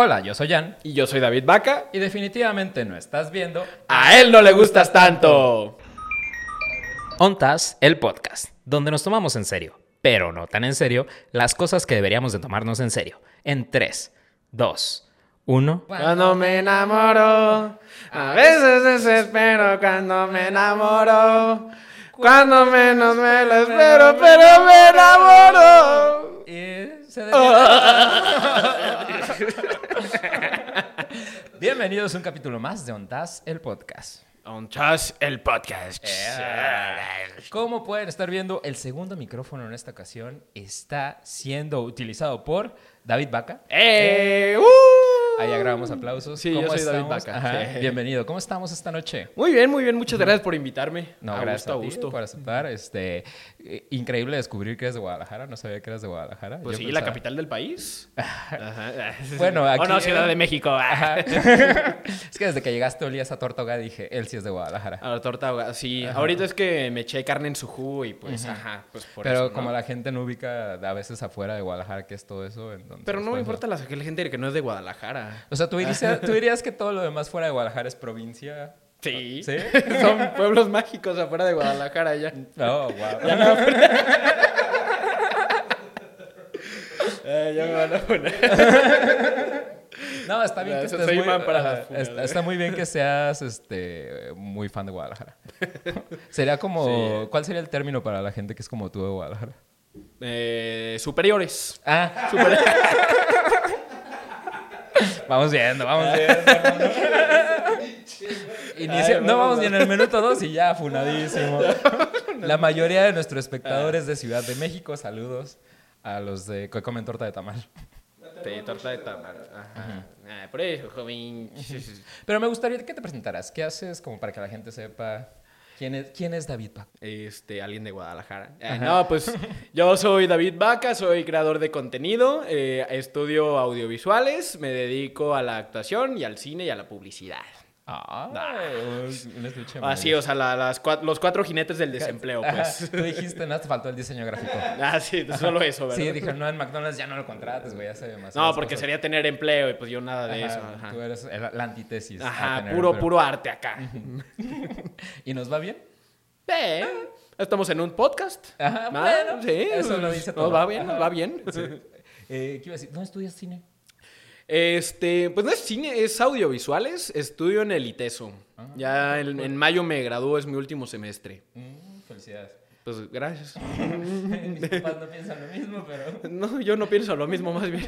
Hola, yo soy Jan. Y yo soy David Vaca. Y definitivamente no estás viendo. A él no le gustas tanto. Ontas, el podcast, donde nos tomamos en serio, pero no tan en serio, las cosas que deberíamos de tomarnos en serio. En 3, 2, 1. Cuando me enamoro, a veces desespero cuando me enamoro. Cuando menos me lo espero, pero me enamoro. Y se Bienvenidos a un capítulo más de Ontas, el podcast. On Chas, el podcast. Como pueden estar viendo, el segundo micrófono en esta ocasión está siendo utilizado por David Vaca. ¡Eh! ¡Uh! Ahí ya grabamos aplausos. Sí, yo soy David Vaca. Sí. Bienvenido. ¿Cómo estamos esta noche? Muy bien, muy bien. Muchas gracias por invitarme. No, a gracias gusto, a, gusto. por aceptar. Este, eh, increíble descubrir que eres de Guadalajara. No sabía que eras de Guadalajara. Pues Yo sí, la capital del país. Ajá. Bueno, Oh, aquí- no, Ciudad de México. Ajá. es que desde que llegaste olía esa torta ahogada dije, él sí es de Guadalajara. A la torta ahogada, sí. Ahorita es que me eché carne en su jugo y pues, ajá, pues por Pero eso, ¿no? como la gente no ubica a veces afuera de Guadalajara qué es todo eso, entonces... Pero no me pues, importa la, la gente que no es de Guadalajara. O sea, ¿tú dirías, tú dirías que todo lo demás fuera de Guadalajara es provincia. Sí. ¿Sí? Son pueblos mágicos afuera de Guadalajara ya. Oh, wow. Eh, ya me van a poner. No, está bien Ya, que estés muy, para las funas, está, está muy bien que seas este muy fan de Guadalajara. Sería como Sí. ¿cuál sería el término para la gente que es como tú de Guadalajara? Eh, superiores. Ah, Super- vamos viendo, vamos viendo. Inicia- Ay, no vamos ni en el minuto dos y ya funadísimo. La mayoría de nuestros espectadores de Ciudad de México, saludos a los de que comen torta de tamal. Sí, torta de tamal. Ajá. Ah, por eso, joven. Pero me gustaría que te presentaras. ¿Qué haces como para que la gente sepa quién es, quién es David Pac? Este, alguien de Guadalajara. Eh, no, pues yo soy David Vaca, soy creador de contenido, eh, estudio audiovisuales, me dedico a la actuación y al cine y a la publicidad. Ah, un estuche Así, o sea, la- las cua- los cuatro jinetes del desempleo, pues. Tú dijiste, no te faltó el diseño gráfico. Ah, sí, solo eso, ¿verdad? Sí, dije, no, en McDonald's ya no lo contrates, güey, ya se ve más. No, porque sería tener empleo y pues yo nada de eso. Ajá, Tú eres el- la antítesis. Ajá, tener puro, empleo. puro arte acá. ¿Y nos va bien? Eh, estamos en un podcast. Ajá, Ah, bueno, sí, eso pues, lo dice nos todo. va bien, Ajá. nos va bien. Eh, ¿Qué iba a decir? ¿Dónde estudias cine? Este, pues no es cine, es audiovisuales. Estudio en el ITESO. Ah, ya en, en mayo me gradúo, es mi último semestre. Mm, felicidades. Pues gracias. Mis papás no piensan lo mismo, pero... No, yo no pienso lo mismo, más bien.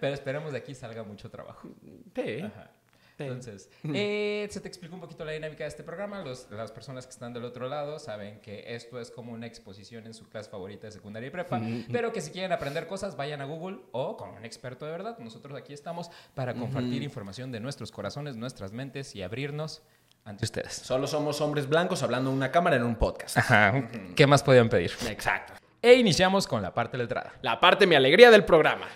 Pero esperemos de aquí salga mucho trabajo. Sí. Ajá. Entonces, eh, se te explica un poquito la dinámica de este programa. Los- las personas que están del otro lado saben que esto es como una exposición en su clase favorita de secundaria y prepa, pero que si quieren aprender cosas, vayan a Google o con un experto de verdad. Nosotros aquí estamos para compartir información de nuestros corazones, nuestras mentes y abrirnos ante ustedes. Solo somos hombres blancos hablando en una cámara en un podcast. Ajá. ¿Qué más podían pedir? Exacto. E iniciamos con la parte letrada. La parte mi alegría del programa.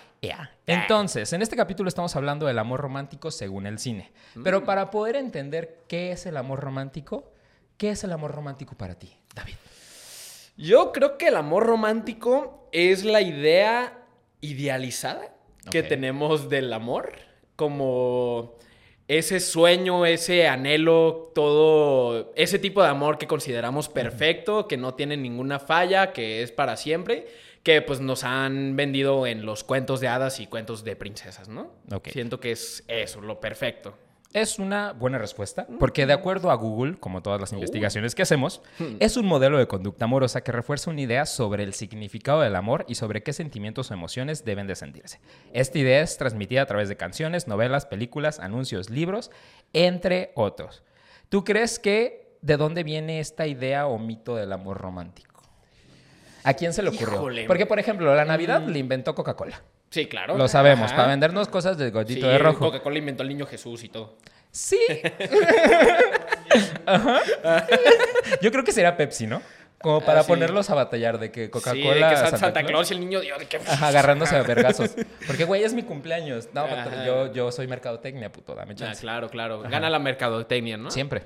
Entonces, en este capítulo estamos hablando del amor romántico según el cine. Pero para poder entender qué es el amor romántico, ¿qué es el amor romántico para ti, David? Yo creo que el amor romántico es la idea idealizada que tenemos del amor, como ese sueño, ese anhelo, todo ese tipo de amor que consideramos perfecto, que no tiene ninguna falla, que es para siempre, que pues nos han vendido en los cuentos de hadas y cuentos de princesas, ¿no? Siento que es eso, lo perfecto. Es una buena respuesta, porque de acuerdo a Google, como todas las investigaciones que hacemos, es un modelo de conducta amorosa que refuerza una idea sobre el significado del amor y sobre qué sentimientos o emociones deben de sentirse. Esta idea es transmitida a través de canciones, novelas, películas, anuncios, libros, entre otros. ¿Tú crees que de dónde viene esta idea o mito del amor romántico? ¿A quién se le ocurrió? Híjole. Porque, por ejemplo, la Navidad le inventó Coca-Cola. Sí, claro. Lo sabemos, Ajá. para vendernos cosas del gordito Sí, de rojo. Coca-Cola inventó al niño Jesús y todo. Sí. Ajá. Yo creo que sería Pepsi, ¿no? Como para Ah, sí. ponerlos a batallar de que sí, Coca-Cola. de que San- Santa, Claus y el niño Dios, de que... Ajá, agarrándose a vergazos. Porque, güey, es mi cumpleaños. No, Ajá. yo, yo soy mercadotecnia, puto, dame Ah, chance. claro, claro. Gana la mercadotecnia, ¿no? Siempre.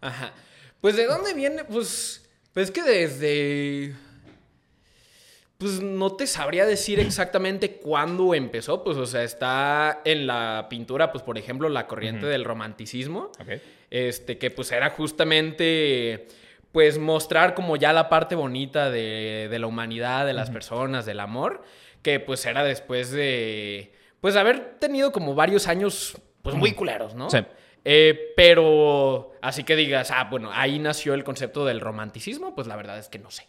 Ajá. Pues, ¿de dónde viene? Pues, pues que desde... Pues no te sabría decir exactamente cuándo empezó, pues o sea, está en la pintura, pues por ejemplo, la corriente del romanticismo, Ok. este, que pues era justamente, pues mostrar como ya la parte bonita de, de la humanidad, de las personas, del amor, que pues era después de, pues haber tenido como varios años, pues muy culeros, ¿no? Sí. Eh, pero así que digas, ah, bueno, ahí nació el concepto del romanticismo, pues la verdad es que no sé.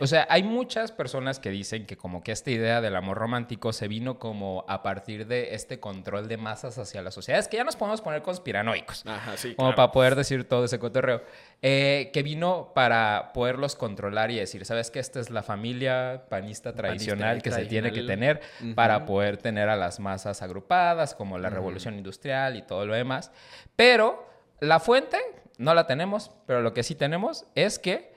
O sea, hay muchas personas que dicen que como que esta idea del amor romántico se vino como a partir de este control de masas hacia la sociedad. Es que ya nos podemos poner conspiranoicos. Ajá, sí. Como para poder decir todo ese cotorreo. Eh, que vino para poderlos controlar y decir, ¿sabes qué? Esta es la familia panista tradicional que se tiene que tener tradicional. para Ujú. poder tener a las masas agrupadas, como la revolución industrial y todo lo demás. Pero la fuente no la tenemos, pero lo que sí tenemos es que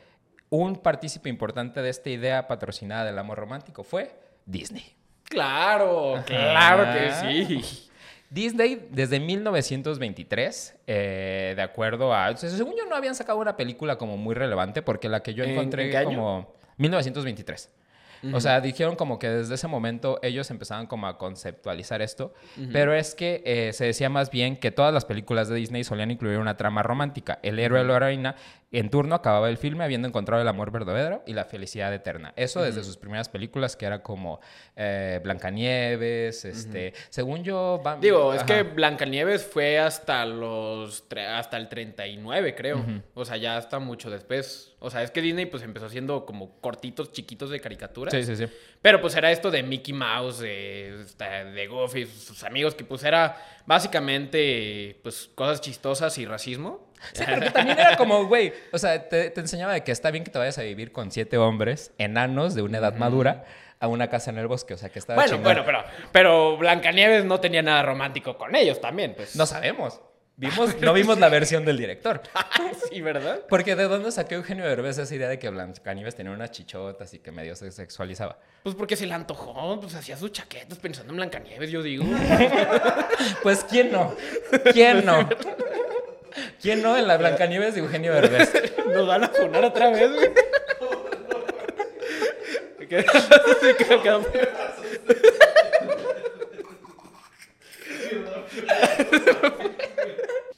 un partícipe importante de esta idea patrocinada del amor romántico fue Disney. Claro, claro que sí. Disney, desde 1923, eh, de acuerdo a... según yo, no habían sacado una película como muy relevante, porque la que yo ¿En- encontré en como... 1923. O sea, dijeron como que desde ese momento ellos empezaban como a conceptualizar esto, pero es que eh, se decía más bien que todas las películas de Disney solían incluir una trama romántica. El héroe o la heroína en turno acababa el filme habiendo encontrado el amor verdadero y la felicidad eterna. Eso desde sus primeras películas, que era como eh, Blancanieves, este... Según yo... Digo, es que Blancanieves fue hasta los hasta el 39, creo. O sea, ya está mucho después. O sea, es que Disney pues empezó haciendo como cortitos chiquitos de caricaturas. Sí, sí, sí. Pero pues era esto de Mickey Mouse, de, de Goofy, sus amigos, que pues era básicamente pues cosas chistosas y racismo. Sí, porque también era como, güey, o sea, te, te enseñaba de que está bien que te vayas a vivir con siete hombres enanos de una edad madura a una casa en el bosque, o sea, que estaba Bueno, chingón. bueno, pero, pero Blancanieves no tenía nada romántico con ellos también, pues. No sabemos. Vimos, no vimos la versión del director. sí, ¿verdad? Porque ¿de dónde sacó Eugenio Derbez esa idea de que Blancanieves tenía unas chichotas y que medio se sexualizaba? Pues porque se le antojó, pues hacía sus chaquetas pensando en Blancanieves, yo digo. Pues, ¿quién no? ¿Quién no? ¿Quién no en la Blancanieves de Eugenio Derbez? Nos van a funar otra vez, güey. ¿Qué? Sí, creo que-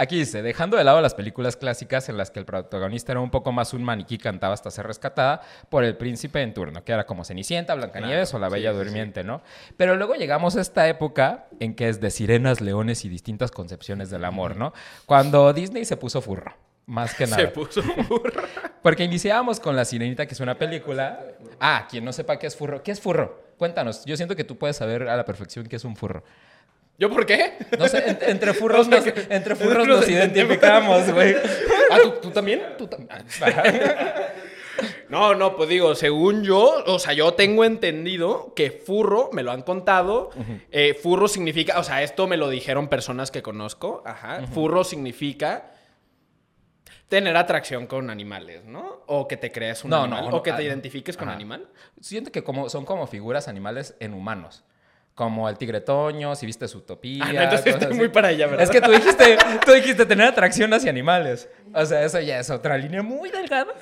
Aquí dice, dejando de lado las películas clásicas en las que el protagonista era un poco más un maniquí cantaba hasta ser rescatada por el príncipe en turno, que era como Cenicienta, Blancanieves o la Bella Durmiente, ¿no? Pero luego llegamos a esta época en que es de sirenas, leones y distintas concepciones del amor, ¿no? Cuando Disney se puso furro. Más que nada. Se puso burra. Porque iniciábamos con La Sirenita, que es una película. Ah, quien no sepa qué es furro. ¿Qué es furro? Cuéntanos. Yo siento que tú puedes saber a la perfección qué es un furro. ¿Yo por qué? No sé, en- entre furros nos, entre furros Nos identificamos, güey. Ah, ¿tú, tú también? ¿Tú también? No, no, pues digo, según yo, o sea, yo tengo entendido que furro, me lo han contado, eh, furro significa, o sea, esto me lo dijeron personas que conozco, ajá, furro significa tener atracción con animales, ¿no? O que te creas un No, animal, no, no, o que te ah, identifiques con ajá. animal. Siento que como, son como figuras animales en humanos. Como el tigre Toño, si viste su utopía. Ah, no, entonces estoy así. muy para allá, ¿verdad? Es que tú dijiste, tú dijiste tener atracción hacia animales. O sea, eso ya es otra línea muy delgada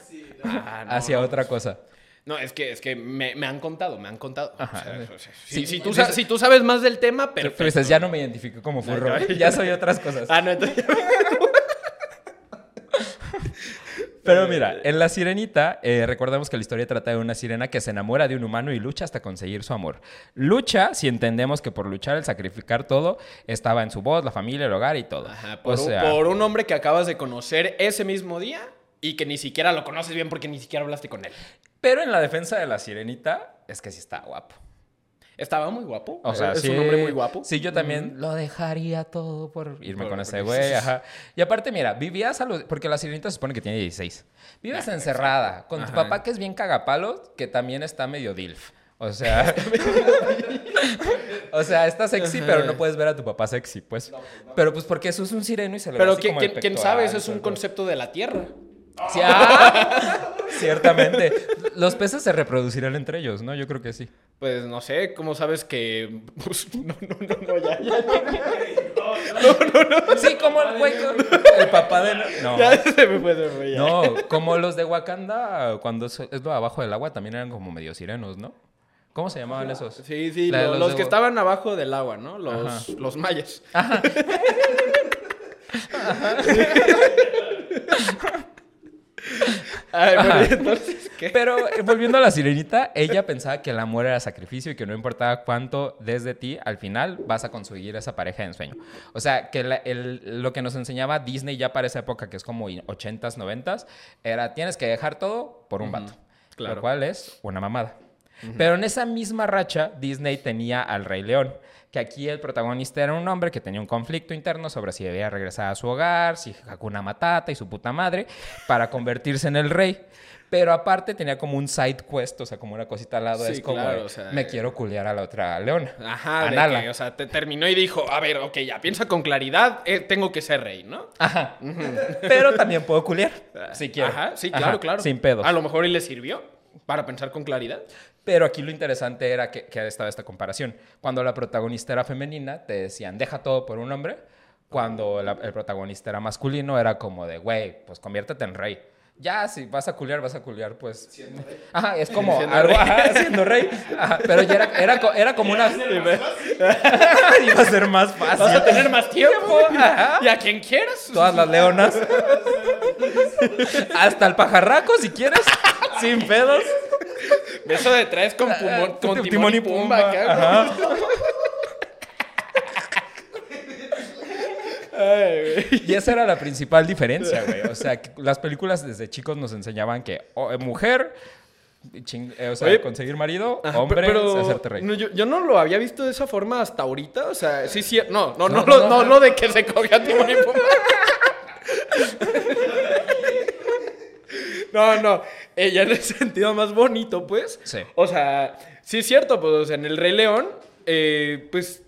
Ah, no, hacia no. otra cosa. No, es que, es que me, me han contado, me han contado. O Ajá. sea, o sea, Sí, si, si tú, dices- sa- si tú sabes más del tema. Tú dices, ya no me identifico como furro, ya- ya soy otras cosas. Ah, no, entonces... Pero mira, en La Sirenita, eh, recordemos que la historia trata de una sirena que se enamora de un humano y lucha hasta conseguir su amor. Lucha si entendemos que por luchar, el sacrificar todo, estaba en su voz, la familia, el hogar y todo. Ajá, por, o un- por un hombre que acabas de conocer ese mismo día y que ni siquiera lo conoces bien porque ni siquiera hablaste con él. pero en la defensa de La Sirenita, es que sí está guapo. Estaba muy guapo. O sea, es sí, un hombre muy guapo. Sí, yo también lo dejaría todo por irme Por- con ese güey, ajá. Y aparte, mira, vivías a los... Porque la sirenita se supone que tiene 16. Vives encerrada con tu Ajá. papá que es bien cagapalos, que también está medio dilf. O sea... o sea, está sexy, pero no puedes ver a tu papá sexy, pues. Pero pues porque eso es un sireno y se le ve Pero así ¿quién, como el quién- quién pectoral sabe? Eso es un concepto de la Tierra. Sí, ah, Ciertamente. Los peces se reproducirán entre ellos, ¿no? Yo creo que sí. Pues no sé, ¿cómo sabes que...? Pues, no, no, no, no, ya, ya. No, no, no. Sí, como, No, güey, el papá de... No. Ya se me fue, se me fue ya. No, como los de Wakanda, cuando es es lo abajo del agua, también eran como medio sirenos, ¿no? ¿Cómo se llamaban esos? Sí, sí, lo- los los, de que estaban abajo del agua, ¿no? Los, Ajá. los mayas. Ay, bueno, Ajá. entonces, ¿qué? Pero eh, volviendo a la sirenita, ella pensaba que el amor era sacrificio y que no importaba cuánto desde ti, al final vas a conseguir esa pareja de ensueño. O sea, que la- el- lo que nos enseñaba Disney ya para esa época, que es como 80s, 90s, era tienes que dejar todo por un vato. claro. Lo cual es una mamada. Pero en esa misma racha, Disney tenía al Rey León. Que aquí el protagonista era un hombre que tenía un conflicto interno sobre si debía regresar a su hogar, si Hakuna Matata y su puta madre, para convertirse en el rey. Pero aparte tenía como un side quest, o sea, como una cosita al lado. Sí, es como, claro, de, o sea, me eh. quiero culiar a la otra leona. Ajá, de que, o sea, te terminó y dijo, a ver, ok, ya, piensa con claridad, eh, tengo que ser rey, ¿no? Ajá. Pero también puedo culiar, si quiero. Ajá, sí, Ajá, claro, claro. Sin pedos. A lo mejor y le sirvió para pensar con claridad. Pero aquí lo interesante era que, que estaba esta comparación. Cuando la protagonista era femenina, te decían, deja todo por un hombre. Cuando el protagonista era masculino, era como de, güey, pues conviértete en rey. Ya, si vas a culiar, vas a culiar, pues... Ajá, es como Siendo algo, rey. ajá, siendo rey. Ajá, pero ya era, era, era como una... Iba a ser más fácil. Vas a tener más tiempo. Ajá. Y a quien quieras. Todas las leonas. Hasta el pajarraco, si quieres. Sin pedos. Eso de traes con, pumo- con timón, y pumba. acá, Ajá. Ay. Y esa era la principal diferencia, güey. O sea, las películas desde chicos nos enseñaban que oh, eh, mujer, ching- eh, o sea, Oye. conseguir marido, Ajá, hombre, pero hacerte rey. no, yo, yo no lo había visto de esa forma hasta ahorita. O sea, sí, sí. No, no, no, No, no, no, no, no. no de que se cogió a timón y pumba. No, no. Ella en el sentido más bonito, pues. Sí. O sea, sí es cierto, pues, o sea, en El Rey León, eh, pues,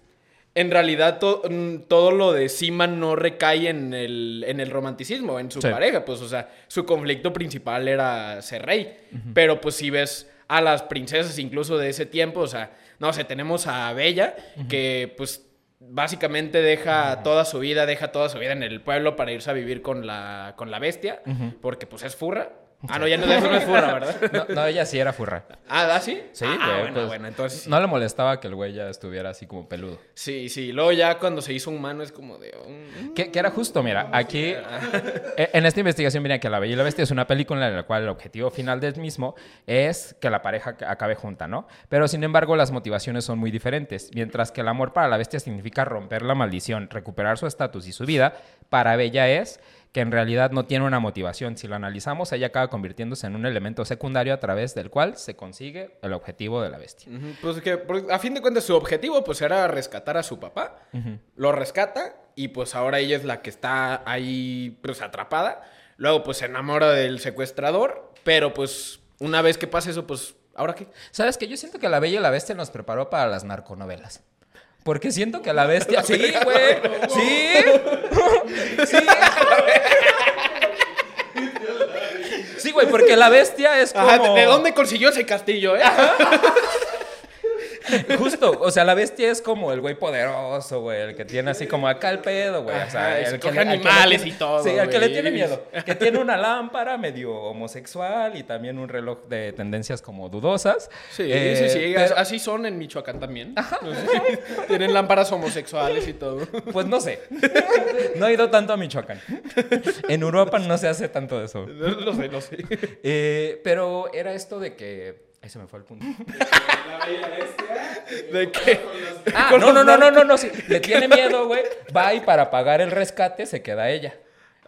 en realidad to- todo lo de Simon no recae en el, en el romanticismo, en su Sí. pareja, pues, o sea, su conflicto principal era ser rey. Pero, pues, si ves a las princesas incluso de ese tiempo, o sea, no sé, tenemos a Bella, que, pues, básicamente deja toda su vida, deja toda su vida en el pueblo para irse a vivir con la, con la bestia, porque, pues, es furra. Ah, no, ya no, eso no es furra, ¿verdad? No, no, ella sí era furra. Ah, ¿ah, sí? Sí, ah, güey. bueno, pues, bueno, entonces. No le molestaba que el güey ya estuviera así como peludo. Sí, sí. Luego ya cuando se hizo humano es como de... mm, Que, que era justo, mira, aquí eh, en esta investigación venía que La Bella y la Bestia es una película en la cual el objetivo final del mismo es que la pareja acabe junta, ¿no? Pero sin embargo las motivaciones son muy diferentes. Mientras que el amor para la bestia significa romper la maldición, recuperar su estatus y su vida, para Bella es que en realidad no tiene una motivación. Si lo analizamos, ella acaba convirtiéndose en un elemento secundario a través del cual se consigue el objetivo de la bestia. Pues que porque a fin de cuentas su objetivo pues era rescatar a su papá. Lo rescata y pues ahora ella es la que está ahí pues atrapada. Luego pues se enamora del secuestrador. Pero pues una vez que pasa eso pues... ¿Ahora qué? ¿Sabes qué? Yo siento que La Bella y la Bestia nos preparó para las narconovelas. Porque siento que la bestia. Sí, güey. Sí. Sí. Sí, güey, porque la bestia es como. Ajá, ¿de- ¿de dónde consiguió ese castillo, eh? Justo, o sea, la bestia es como el güey poderoso, güey, el que tiene así como acá el pedo, güey. O sea, Ajá, el que le- animales tiene- y todo, Sí, al que le tiene miedo. Que tiene una lámpara medio homosexual y también un reloj de tendencias como dudosas. Sí, Eh, sí, sí. pero- Así son en Michoacán también. Tienen lámparas homosexuales y todo. Pues no sé. No he ido tanto a Michoacán. En Europa no se hace tanto de eso. Lo sé, lo sé. Eh, pero era esto de que. Ahí se me fue el punto. ¿De qué? Ah, Con no, no, no, no, no, no, sí. Le tiene miedo, güey. Va y para pagar el rescate se queda ella.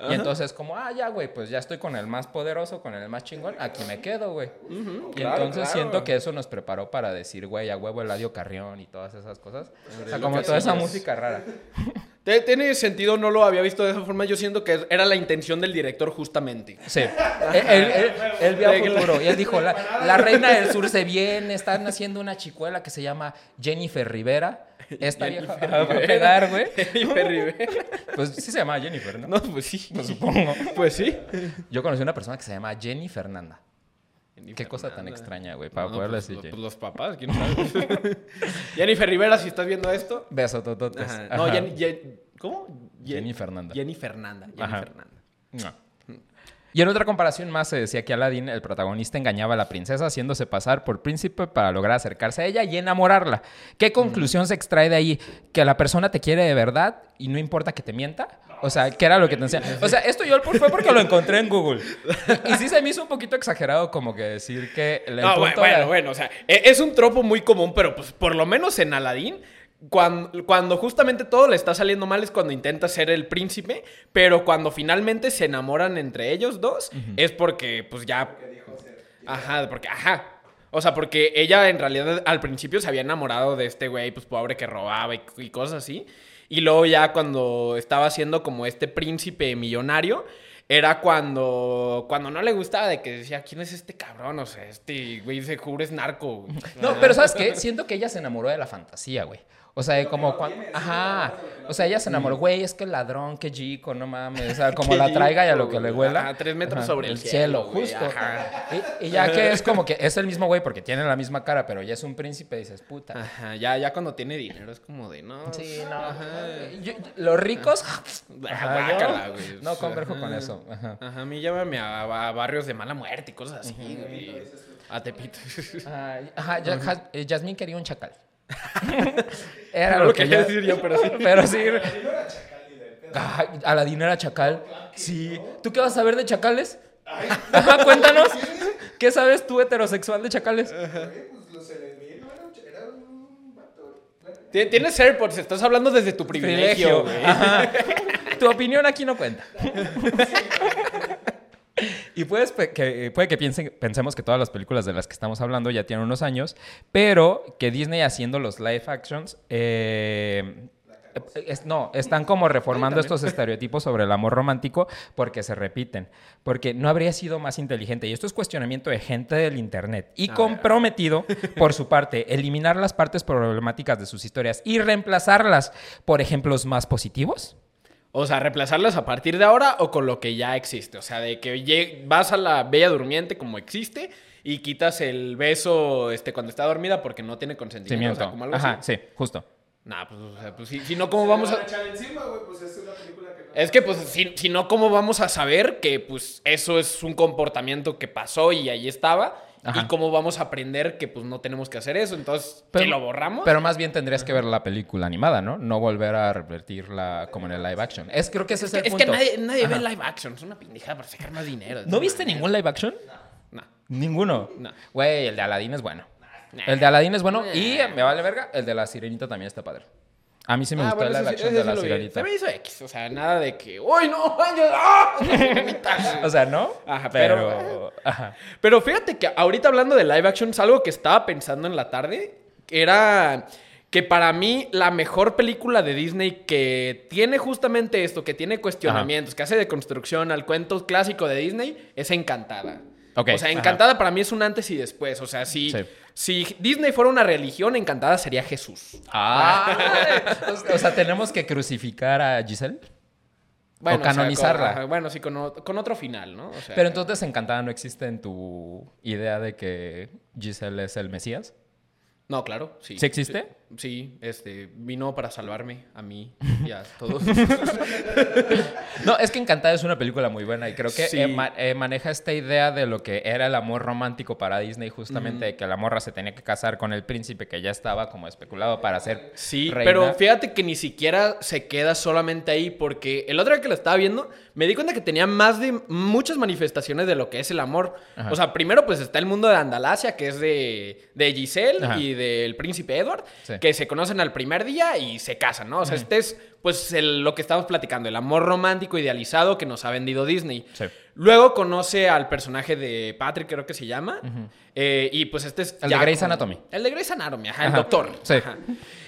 Y entonces, como, ah, ya, güey, pues ya estoy con el más poderoso, con el más chingón, aquí me quedo, güey. y claro, entonces claro. siento que eso nos preparó para decir, güey, a huevo Eladio Carrión y todas esas cosas. O sea, como toda esa música rara. Tiene sentido, no lo había visto de esa forma. Yo siento que era la intención del director justamente. Sí. Él, vio futuro. Y él dijo, la, la reina del sur se viene, están haciendo una chicuela que se llama Jennifer Rivera. Esta vieja Jennifer va a Rivera. pegar, güey. Jennifer Rivera. Pues sí se llama Jennifer, ¿no? No, pues sí. Pues supongo. Pues sí. Yo conocí una persona que se llama Jenny Fernanda. Qué cosa tan extraña, güey, para No, poderle pues, decir Jenny. pues los papás, quién sabe. Jennifer Rivera, si estás viendo esto. Beso, tototes. Ajá. No, Ajá. Jenny, Jen- ¿Cómo? Jenny Fernanda. Jenny Fernanda. Jenny Ajá. Fernanda. No. Y en otra comparación más se decía que Aladdin, el protagonista, engañaba a la princesa haciéndose pasar por príncipe para lograr acercarse a ella y enamorarla. ¿Qué conclusión se extrae de ahí? ¿Que la persona te quiere de verdad y no importa que te mienta? O sea, ¿qué era lo que te decía? O sea, esto yo fue porque lo encontré en Google. Y sí se me hizo un poquito exagerado como que decir que el No, bueno, bueno, bueno, o sea, e- es un tropo muy común, pero pues por lo menos en Aladdin, cuando, cuando justamente todo le está saliendo mal es cuando intenta ser el príncipe, pero cuando finalmente se enamoran entre ellos dos, es porque pues ya... Ajá, porque, ajá. O sea, porque ella en realidad al principio se había enamorado de este güey, pues pobre que robaba y, y cosas así. Y luego ya cuando estaba siendo como este príncipe millonario, era cuando, cuando no le gustaba de que decía, ¿quién es este cabrón? O sea, este güey se jura es narco. güey". No, pero ¿sabes qué? Siento que ella se enamoró de la fantasía, güey. O sea, como cuando... Ajá. O sea, ella se enamoró, güey, es que el ladrón, que chico, no mames. O sea, como la traiga y a lo que le huela. Ajá, tres metros sobre el cielo, justo. ajá. Y, ya que es como que es el mismo güey porque tiene la misma cara, pero ya es un príncipe, dices, puta. Ajá, ya, ya cuando tiene dinero es como de, no. Sí, no. Yo- yo- los ricos... No converjo con eso. Ajá. Ajá, a mí llámame a, a barrios de mala muerte y cosas así. A Tepito. Ajá, ya- Ja- eh, quería un chacal. Era No lo que quería decir yo, pero sí. Pero sí. Ay, Aladín era chacal. Sí. ¿Tú qué vas a saber de chacales? Ajá, cuéntanos. ¿Qué sabes tú heterosexual de chacales? Pues Tienes AirPods, estás hablando desde tu privilegio. Ajá. Tu opinión aquí no cuenta. Y puedes que, puede que piensen, pensemos que todas las películas de las que estamos hablando ya tienen unos años, pero que Disney haciendo los live actions, eh, es- no, están como reformando estos estereotipos sobre el amor romántico porque se repiten, porque no habría sido más inteligente, y esto es cuestionamiento de gente del Internet, y comprometido, por su parte, eliminar las partes problemáticas de sus historias y reemplazarlas por ejemplos más positivos. O sea, reemplazarlas a partir de ahora o con lo que ya existe. O sea, de que vas a la bella durmiente como existe y quitas el beso este, cuando está dormida porque no tiene consentimiento. O sea, como algo Ajá, así. sí, justo. Nah, pues, o sea, pues si, si no, ¿cómo vamos a...? encima, pues es una película que no. Es que, pues, si, si no, ¿cómo vamos a saber que, pues, eso es un comportamiento que pasó y ahí estaba? Ajá. Y cómo vamos a aprender que, pues, no tenemos que hacer eso. Entonces, ¿que lo borramos? Pero más bien tendrías que ver la película animada, ¿no? No volver a revertirla como en el live action. Es, creo que ese es, es el que, es que punto. nadie, nadie ve live action. Es una pendejada para sacar más dinero. ¿No viste ningún live action? No. Ninguno. No. Güey, el de Aladdin es bueno. Nah. El de Aladdin es bueno y me vale verga, el de la Sirenita también está padre. A mí sí me Ah, gustó bueno, live ese sí- de sí la. Sirenita. Se me hizo X. O sea, nada de que... ¡Uy, no! ¡Ah! O sea, ¿no? Ajá, pero... pero- Ajá. Pero fíjate que ahorita hablando de live action, es algo que estaba pensando en la tarde. Era que para mí la mejor película de Disney que tiene justamente esto, que tiene cuestionamientos, que hace de construcción al cuento clásico de Disney, es Encantada. Ok, O sea, ajá. Encantada para mí es un antes y después. O sea, si, Sí. Si Disney fuera una religión, Encantada sería Jesús. Ah, o sea, tenemos que crucificar a Giselle. Bueno, o sea, con- canonizarla. ajá, bueno, sí, con, o- con otro final, ¿no? O sea, Pero entonces Encantada no existe en tu idea de que Giselle es el Mesías. No, claro, sí. ¿Sí existe? Sí, este, vino para salvarme a mí y a todos. No, es que Encantada es una película muy buena y creo que Sí. eh, ma- eh, maneja esta idea de lo que era el amor romántico para Disney, justamente de que la morra se tenía que casar con el príncipe que ya estaba como especulado para ser Sí, reina. pero fíjate que ni siquiera se queda solamente ahí porque el otro día que lo estaba viendo me di cuenta que tenía más de muchas manifestaciones de lo que es el amor. Ajá. O sea, primero pues está el mundo de Andalasia que es de, de Giselle Ajá. y del príncipe Edward Sí. Que se conocen al primer día y se casan, ¿no? O sea, este es pues el- lo que estamos platicando, el amor romántico idealizado que nos ha vendido Disney. Sí. Luego conoce al personaje de Patrick, creo que se llama. eh, y pues este es. El ya de Grey's Anatomy. El de Grey's Anatomy, ajá, el doctor. sí. Ajá.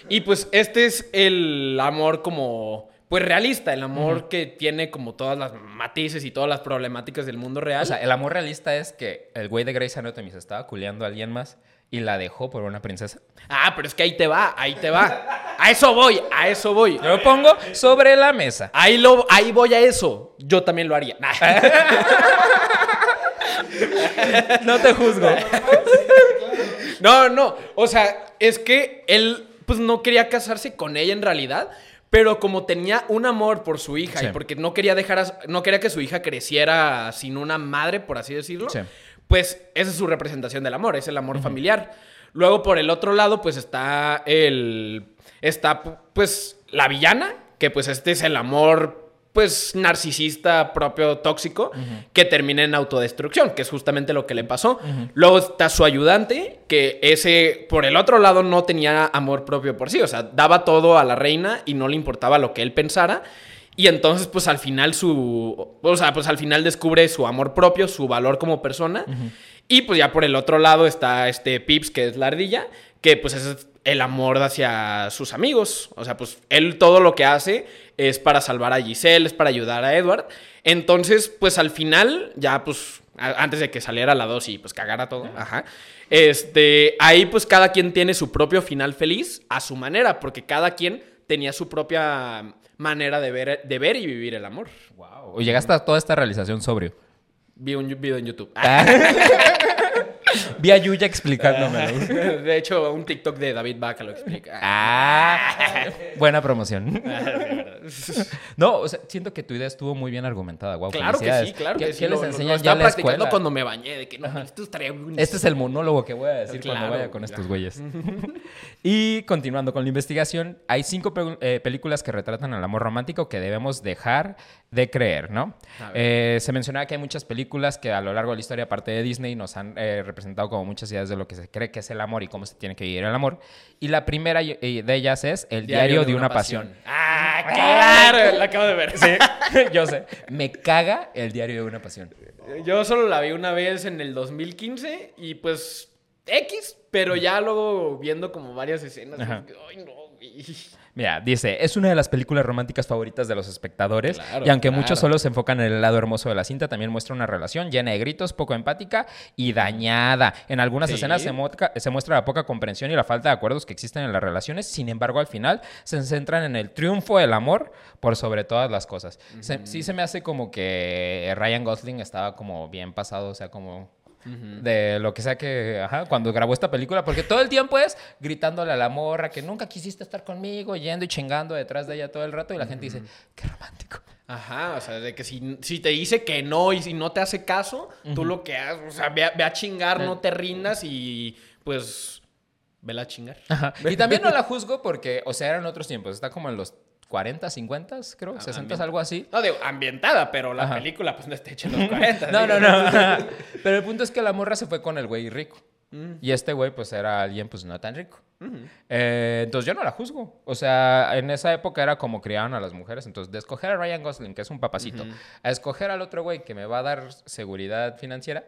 Y pues este es el amor como. Pues realista, el amor que tiene como todas las matices y todas las problemáticas del mundo real. O sea, el amor realista es que el güey de Grey's Anatomy se estaba culeando a alguien más y la dejó por una princesa. ah, pero es que ahí te va, ahí te va. A eso voy, a eso voy. Yo lo pongo sobre la mesa. Ahí, lo, ahí voy a eso. Yo también lo haría. Nah. No te juzgo. No, no. O sea, es que él pues no quería casarse con ella en realidad. Pero como tenía un amor por su hija Sí. y porque no quería dejar a- no quería que su hija creciera sin una madre, por así decirlo, Sí. Pues esa es su representación del amor, es el amor familiar. Luego por el otro lado pues está el está pues la villana, que pues este es el amor pues narcisista propio tóxico que termina en autodestrucción, que es justamente lo que le pasó. Luego está su ayudante, que ese por el otro lado no tenía amor propio por sí, o sea, daba todo a la reina y no le importaba lo que él pensara. Y entonces, pues al final su. O sea, pues al final descubre su amor propio, su valor como persona. Y pues ya por el otro lado está este Pips, que es la ardilla, que pues es el amor hacia sus amigos. O sea, pues él todo lo que hace es para salvar a Giselle, es para ayudar a Edward. Entonces, pues al final, ya pues antes de que saliera la 2 y pues cagara todo, ajá. Este, ahí pues cada quien tiene su propio final feliz a su manera, porque cada quien tenía su propia manera de ver, de ver y vivir el amor. Wow. Llegaste a toda esta realización sobrio. Vi un video en YouTube. Vi a Yuya explicándomelo. De hecho, un TikTok de David Baca lo explica. Ah, buena promoción. No, o sea, siento que tu idea estuvo muy bien argumentada. Wow, Claro que sí, claro ¿Qué, que qué sí. les Lo- lo- enseñan ya la practicando escuela? cuando me bañé, de que no, esto estaría buenísimo. Este es el monólogo que voy a decir cuando vaya con estos güeyes. y continuando con la investigación, hay cinco pe- eh, películas que retratan el amor romántico que debemos dejar de creer, ¿no? Eh, se mencionaba que hay muchas películas que a lo largo de la historia, aparte de Disney, nos han eh, representado como muchas ideas de lo que se cree que es el amor y cómo se tiene que vivir el amor. Y la primera de ellas es El Diario, de, una, pasión. Ah, claro, la acabo de ver. Sí, yo sé. Me caga El Diario de una pasión. Yo solo la vi una vez en el 2015 y pues X, pero ya luego viendo como varias escenas. Ajá. Ay, no. Mira, dice, es una de las películas románticas favoritas de los espectadores Claro, y aunque claro. muchos solo se enfocan en el lado hermoso de la cinta, también muestra una relación llena de gritos, poco empática y dañada. En algunas Sí. escenas se, muestra- se muestra la poca comprensión y la falta de acuerdos que existen en las relaciones, sin embargo al final se centran en el triunfo del amor por sobre todas las cosas. Se- sí se me hace como que Ryan Gosling estaba como bien pasado, o sea, como de lo que sea que, ajá, cuando grabó esta película, porque todo el tiempo es gritándole a la morra que nunca quisiste estar conmigo, yendo y chingando detrás de ella todo el rato y la gente dice, qué romántico. Ajá, o sea, de que si, si te dice que no y si no te hace caso, tú lo que haces, o sea, ve a, ve a chingar, no te rindas y pues vela a chingar. Ajá. Y también no la juzgo porque, o sea, eran otros tiempos, está como en los 40, 50, creo, 60, algo así. No, digo, ambientada, pero la Ajá. película pues no está hecha en los 40. No, digo. no, no. Pero el punto es que la morra se fue con el güey rico. Mm. Y este güey, pues, era alguien, pues, no tan rico. Eh, entonces, yo no la juzgo. O sea, en esa época era como criaban a las mujeres. Entonces, de escoger a Ryan Gosling, que es un papacito, a escoger al otro güey que me va a dar seguridad financiera,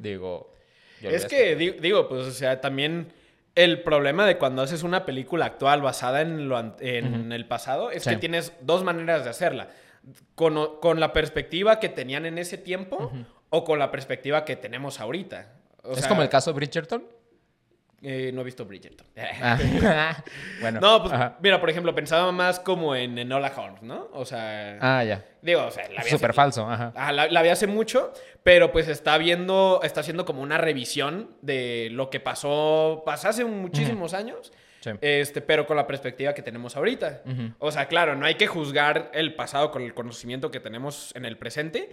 digo... yo Es que, di- digo, pues, o sea, también el problema de cuando haces una película actual basada en, lo, en el pasado es Sí. que tienes dos maneras de hacerla. Con, la perspectiva que tenían en ese tiempo o con la perspectiva que tenemos ahorita. O es sea, como el caso de Bridgerton. Eh, no he visto Bridgerton. Ah. bueno. no, pues, ajá. mira, por ejemplo, pensaba más como en Enola Holmes, ¿no? O sea, Ah, ya. digo, o sea, la vi hace Súper falso, ajá. Ajá, la, la vi hace mucho, pero pues está viendo, está haciendo como una revisión de lo que pasó, pasó hace muchísimos años, Sí. este, pero con la perspectiva que tenemos ahorita. O sea, claro, no hay que juzgar el pasado con el conocimiento que tenemos en el presente,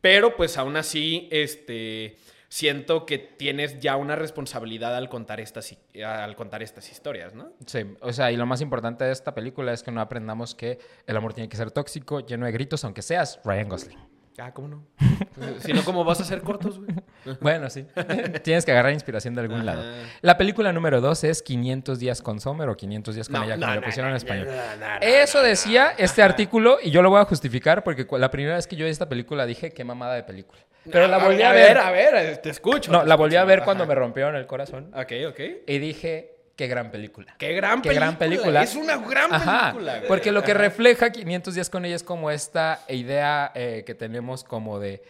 pero pues aún así, este, siento que tienes ya una responsabilidad al contar estas, al contar estas historias, ¿no? Sí, o sea, y lo más importante de esta película es que no aprendamos que el amor tiene que ser tóxico, lleno de gritos, aunque seas Ryan Gosling. Ah, ¿cómo no? si no, ¿cómo vas a hacer cortos, güey? Bueno, sí. Tienes que agarrar inspiración de algún Ajá. lado. La película número dos es 500 días con Sommer o 500 días con No, ella, como no, le no, pusieron no, en español. no, no, no, Eso decía este artículo y yo lo voy a justificar porque la primera vez que yo vi esta película dije qué mamada de película. Pero la volví a ver. A ver, te escucho. No, te la volví a ver Ajá. cuando me rompieron el corazón Ok, ok. y dije qué gran película. Qué gran Qué película. gran película. Es una gran Ajá, película. güey. porque lo que refleja 500 días con ella es como esta idea eh, que tenemos como de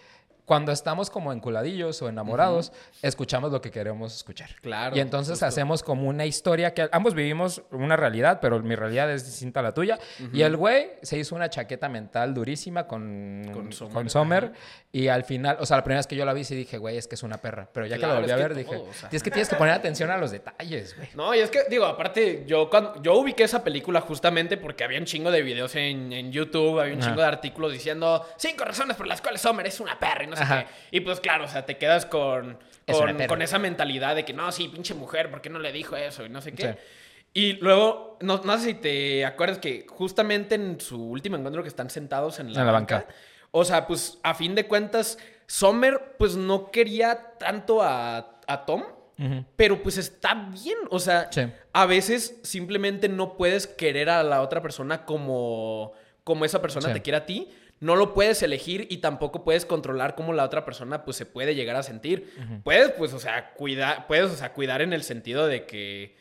cuando estamos como enculadillos o enamorados, escuchamos lo que queremos escuchar. Claro, Y entonces justo. hacemos como una historia que ambos vivimos una realidad, pero mi realidad es distinta a la tuya. Y el güey se hizo una chaqueta mental durísima con, Con con Sommer, Sommer. Y al final, o sea, la primera vez que yo la vi, sí dije, güey, es que es una perra. Pero ya Claro, que la volví a ver, todo, dije, o sea. es que tienes que poner atención a los detalles, güey. No, y es que, digo, aparte, yo, cuando, yo ubiqué esa película justamente porque había un chingo de videos en, en YouTube, había un chingo de artículos diciendo cinco razones por las cuales Homer es una perra y no sé Ajá. qué. Y pues claro, o sea, te quedas con, con, esa mentalidad de que no, sí, pinche mujer, ¿por qué no le dijo eso? Y no sé qué. Sí. Y luego, no, no sé si te acuerdas que justamente en su último encuentro que están sentados en la, En la banca, banca. o sea, pues a fin de cuentas, Sommer pues no quería tanto a, a Tom. Pero pues está bien, o sea, Sí. a veces simplemente no puedes querer a la otra persona como, como esa persona Sí. te quiere a ti. No lo puedes elegir y tampoco puedes controlar cómo la otra persona pues se puede llegar a sentir. Puedes, pues, o sea, cuidar, puedes, o sea, cuidar en el sentido de que...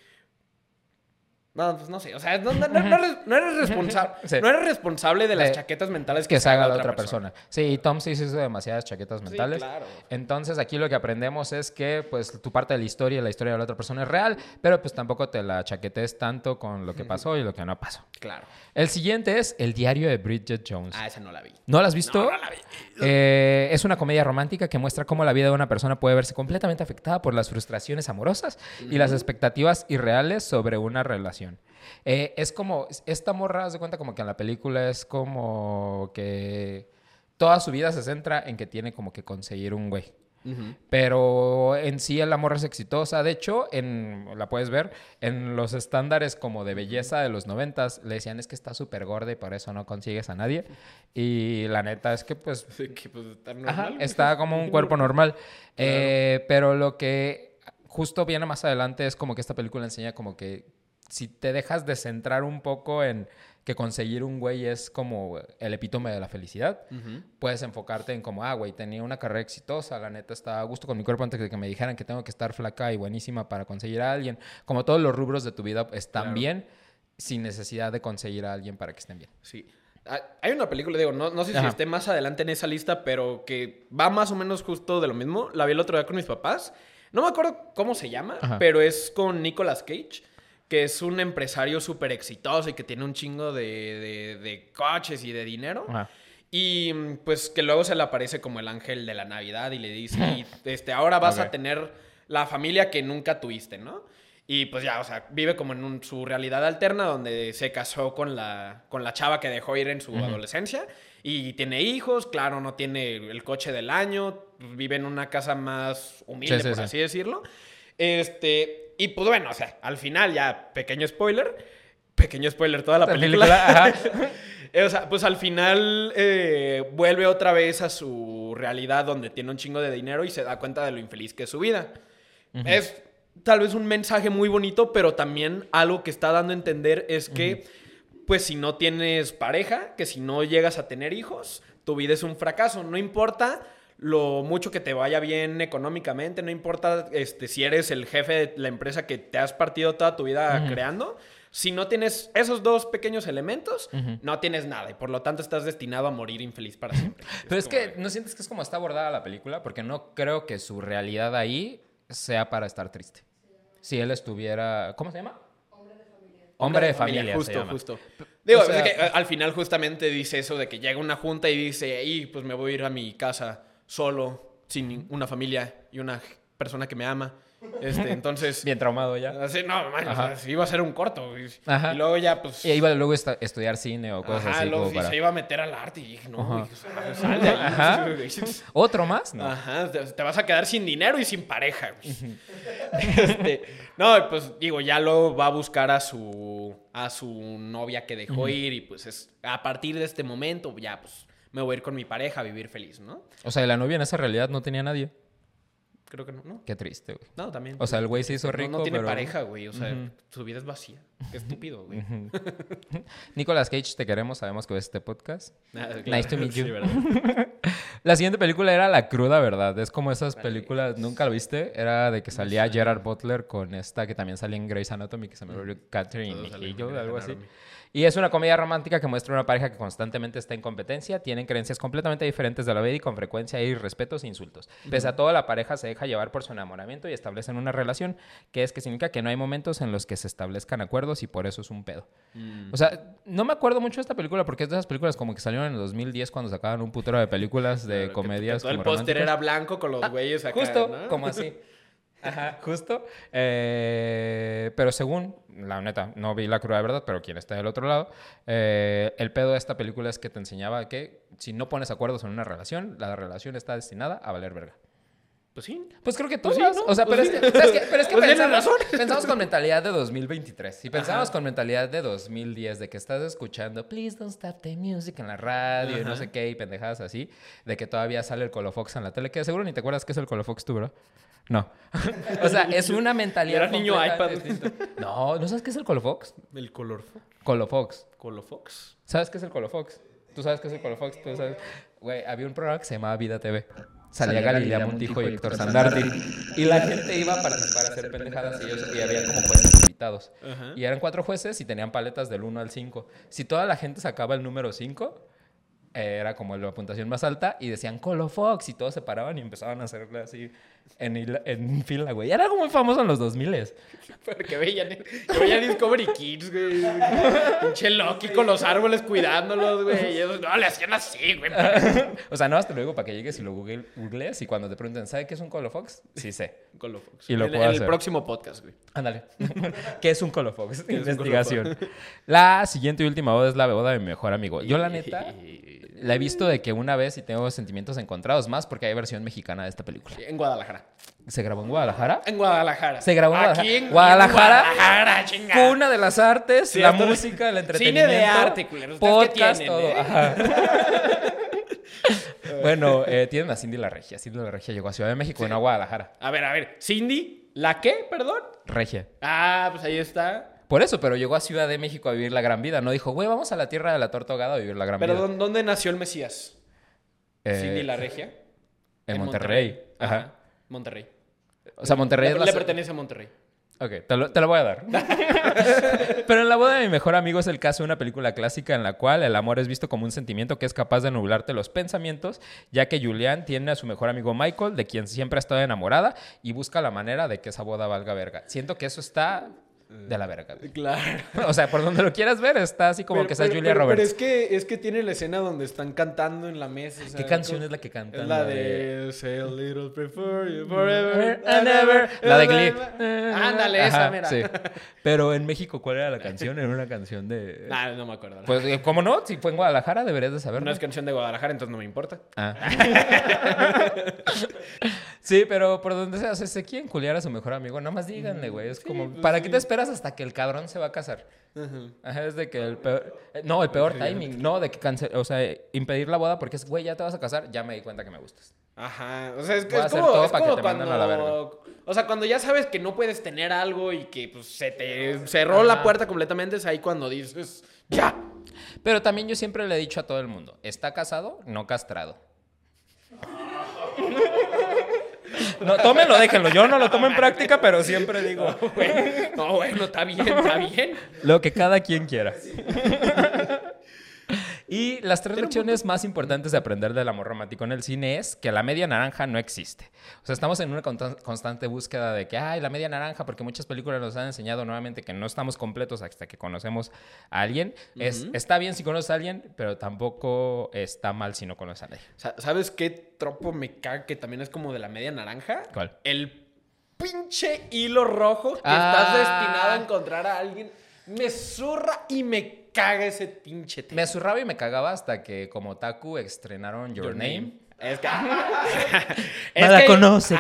No, pues no sé, o sea, no, no- no- no eres, responsable, Sí. no eres responsable de las chaquetas mentales que se haga la otra persona. Sí, Tom sí se hizo demasiadas chaquetas mentales. claro. Entonces aquí lo que aprendemos es que pues tu parte de la historia y la historia de la otra persona es real, pero pues tampoco te la chaquetes tanto con lo que pasó y lo que no pasó. Claro. El siguiente es El diario de Bridget Jones. Ah, esa no la vi. ¿No la has visto? No, no la vi. Eh, es una comedia romántica que muestra cómo la vida de una persona puede verse completamente afectada por las frustraciones amorosas y las expectativas irreales sobre una relación. Eh, es como, esta morra, haz de cuenta como que en la película es como que toda su vida se centra en que tiene como que conseguir un güey. Pero en sí el amor es exitosa. De hecho, en, la puedes ver, en los estándares como de belleza de los noventas, le decían es que está súper gorda y por eso no consigues a nadie. Y la neta es que pues Sí, que, pues, está Ajá, normal. está como un cuerpo normal. Eh, pero lo que justo viene más adelante es como que esta película enseña como que si te dejas de centrar un poco en que conseguir un güey es como el epítome de la felicidad, puedes enfocarte en como, ah, güey, tenía una carrera exitosa, la neta estaba a gusto con mi cuerpo antes de que me dijeran que tengo que estar flaca y buenísima para conseguir a alguien. Como todos los rubros de tu vida están Claro. bien sin necesidad de conseguir a alguien para que estén bien. Sí. Ah, Hay una película, digo, no, no sé si Ajá. esté más adelante en esa lista, pero que va más o menos justo de lo mismo. La vi el otro día con mis papás. No me acuerdo cómo se llama, Ajá. pero es con Nicolas Cage, que es un empresario súper exitoso y que tiene un chingo de, de- de coches y de dinero. Ajá. Y mm, pues que luego se le aparece como el ángel de la Navidad y le dice, y, este, ahora vas a tener la familia que nunca tuviste, ¿no? Y pues ya, o sea, vive como en un- su realidad alterna donde se casó con la, con la chava que dejó ir en su adolescencia y tiene hijos, claro, no tiene el coche del año, vive en una casa más humilde, Sí, sí, por sí. así decirlo. Este, y pues bueno, o sea, al final ya, pequeño spoiler, pequeño spoiler toda la La película. película, ajá. Eh, O sea, pues al final eh, vuelve otra vez a su realidad donde tiene un chingo de dinero y se da cuenta de lo infeliz que es su vida. Es tal vez un mensaje muy bonito, pero también algo que está dando a entender es que, pues si no tienes pareja, que si no llegas a tener hijos, tu vida es un fracaso. No importa lo mucho que te vaya bien económicamente, no importa este, si eres el jefe de la empresa que te has partido toda tu vida creando. Si no tienes esos dos pequeños elementos, no tienes nada y por lo tanto estás destinado a morir infeliz para siempre. Pero es que de- no sientes que es como está abordada la película, porque no creo que su realidad ahí sea para estar triste. Si él estuviera, ¿cómo se llama? Hombre de familia. se justo, llama. justo. Digo, O sea- es que eh, al final justamente dice eso de que llega una junta y dice, y pues me voy a ir a mi casa solo, sin una familia y una persona que me ama. Este, entonces, Bien traumado ya. así, no, man, o sea, iba a ser un corto. Y, Ajá. y luego ya, pues... Y iba luego a estudiar cine o cosas Ajá, así luego como para... se iba a meter al arte y dije, no, Ajá. güey, o sea, sal de ahí. Ajá. ¿Otro más? No. Ajá, te, te vas a quedar sin dinero y sin pareja. Este, no, pues digo, ya luego va a buscar a su a su novia que dejó ir y pues es a partir de este momento ya pues me voy a ir con mi pareja a vivir feliz, ¿no? O sea, la novia en esa realidad no tenía nadie. Creo que no, ¿no? Qué triste, güey. No, también. O sea, el güey se hizo No- rico, no, tiene pero- pareja, güey, o sea, su vida es vacía. Qué estúpido, güey. Nicolas Cage, te queremos, sabemos que ves este podcast. Ah, claro. Nice to meet you. Sí. La siguiente película era La Cruda Verdad. Es como esas películas, ¿nunca lo viste? Era de que salía Gerard Butler con esta que también salía en Grey's Anatomy, que se me olvidó, Catherine Grey's algo así. Anatomy. Y es una comedia romántica que muestra una pareja que constantemente está en competencia, tienen creencias completamente diferentes de la vida y con frecuencia hay respetos e insultos. Pese a todo, la pareja se deja llevar por su enamoramiento y establecen una relación, que es que significa que no hay momentos en los que se establezcan acuerdos y por eso es un pedo. O sea, no me acuerdo mucho de esta película porque es de esas películas como que salieron en el 2010 cuando sacaban un putero de películas de Claro, comedias. que todo el póster era blanco con los güeyes acá. Justo, ¿no? como así. Ajá, justo. Eh, pero según, la neta, no vi la cruda verdad, pero quien está del otro lado, eh, el pedo de esta película es que te enseñaba que si no pones acuerdos en una relación, la relación está destinada a valer verga. Pues sí. Pues creo que Pues todas, sí, ¿no? o sea, Pues pero, sí. es que, pero es que Pues pensamos, razón. pensamos con mentalidad de 2023. Si pensamos Ajá. con mentalidad de 2010, de que estás escuchando Please Don't Stop the Music en la radio y no sé qué, y pendejadas así, de que todavía sale el Colofox en la tele, que seguro ni te acuerdas qué es el Colofox tú, bro. No. o sea, es una mentalidad. Era niño iPad. No, ¿no sabes qué es el Colofox? El color Colofox. Colofox. ¿Sabes qué es el Colofox? ¿Tú sabes qué es el Colofox? ¿Tú sabes? Güey, había un programa que se llamaba Vida TV. Salía Salía Galilea Galilea Montijo y Héctor Sandarti. Y la gente iba a participar a hacer pendejadas y, ellos, y había como jueces invitados. Y eran cuatro jueces y tenían paletas del 1 al 5. Si toda la gente sacaba el número 5, era como la puntuación más alta y decían Colofox y todos se paraban y empezaban a hacerle así en, en fila, güey. Era algo muy famoso en los 2000 Que veían, veían Discovery Kids, güey. Pinche Loki con los árboles cuidándolos, güey. Y ellos, no, le hacían así, güey. O sea, no, lo digo para que llegues y lo google- googlees y cuando te pregunten, ¿sabe qué es un Colofox? Sí sé. Colofox. Y lo en, puedo en el próximo podcast, güey. Ándale. ¿Qué es un Colofox? un Investigación. La siguiente y última boda es la boda de mi mejor amigo. Yo, la neta, la he visto de que una vez y tengo sentimientos encontrados más porque hay versión mexicana de esta película. En Guadalajara. ¿Se grabó en Guadalajara? En Guadalajara. Se grabó en Aquí en Guadalajara. Guadalajara, chinga. Cuna de las artes, Sí, la música, el Cine entretenimiento. de arte, culeros. ¿Ustedes qué Podcast, tienen, todo. eh? Ajá. bueno, eh, tienen a Cindy la Regia. Cindy la Regia llegó a Ciudad de México, no a Guadalajara. A ver, a ver. Cindy, ¿la qué? Perdón. Regia. Ah, pues ahí está. Por eso, pero llegó a Ciudad de México a vivir la gran vida. No dijo, güey, vamos a la tierra de la torta ahogada a vivir la gran Pero vida. ¿dó- ¿dónde nació el Mesías? Eh, Cindy la regia. En Monterrey. Ajá. Monterrey. O sea, Monterrey Le, es la... le pertenece a Monterrey. Ok, te lo, te lo voy a dar. Pero en La boda de mi mejor amigo es el caso de una película clásica en la cual el amor es visto como un sentimiento que es capaz de nublarte los pensamientos, ya que Julián tiene a su mejor amigo Michael, de quien siempre ha estado enamorada, y busca la manera de que esa boda valga verga. Siento que eso está de la verga. güey. Claro. O sea, por donde lo quieras ver, está así como Pero- que sea Julia pero- Roberts. Pero es que, es que tiene la escena donde están cantando en la mesa. ¿Qué canción es la que cantan? Es la de Say a little before you Forever and ever. La de Glee. Ándale, esa, mira. sí. Pero en México, ¿cuál era la canción? Era una canción de... Nah, no me acuerdo. Pues, eh, ¿cómo no? Si fue en Guadalajara, deberías de saberlo. no es canción de Guadalajara, entonces no me importa. Ah. sí, pero por donde sea, o sea, se quieren culiar a su mejor amigo, nada más díganle, güey. Es como, pues ¿para qué te esperas hasta que el cabrón se va a casar? Ajá, es de que el peor... eh, No, el peor timing, no, de que cancel... O sea, impedir la boda porque es, güey, ya te vas a casar, ya me di cuenta que me gustas. Ajá. O sea, es, a es como, es que como cuando. a la verga. O sea, cuando ya sabes que no puedes tener algo y que pues, se te cerró la Ajá. puerta completamente, es ahí cuando dices, ¡ya! Pero también yo siempre le he dicho a todo el mundo, está casado, no castrado. No, tómenlo, déjenlo. Yo no lo tomo en práctica, pero siempre digo No, bueno, está bien, está bien. lo que cada quien quiera. Y las tres lecciones más importantes de aprender del amor romántico en el cine es que la media naranja no existe. O sea, estamos en una constan- constante búsqueda de que, ay, la media naranja, porque muchas películas nos han enseñado nuevamente que no estamos completos hasta que conocemos a alguien. es, está bien si conoces a alguien, pero tampoco está mal si no conoces a nadie. Sa- ¿Sabes qué tropo me caga que también es como de la media naranja? ¿Cuál? El pinche hilo rojo que Ah. estás destinado a encontrar a alguien. Me zurra y me caga ese pinche tema. Me zurraba y me cagaba hasta que como Taku estrenaron Your, Your Name. Es que. es que- conoce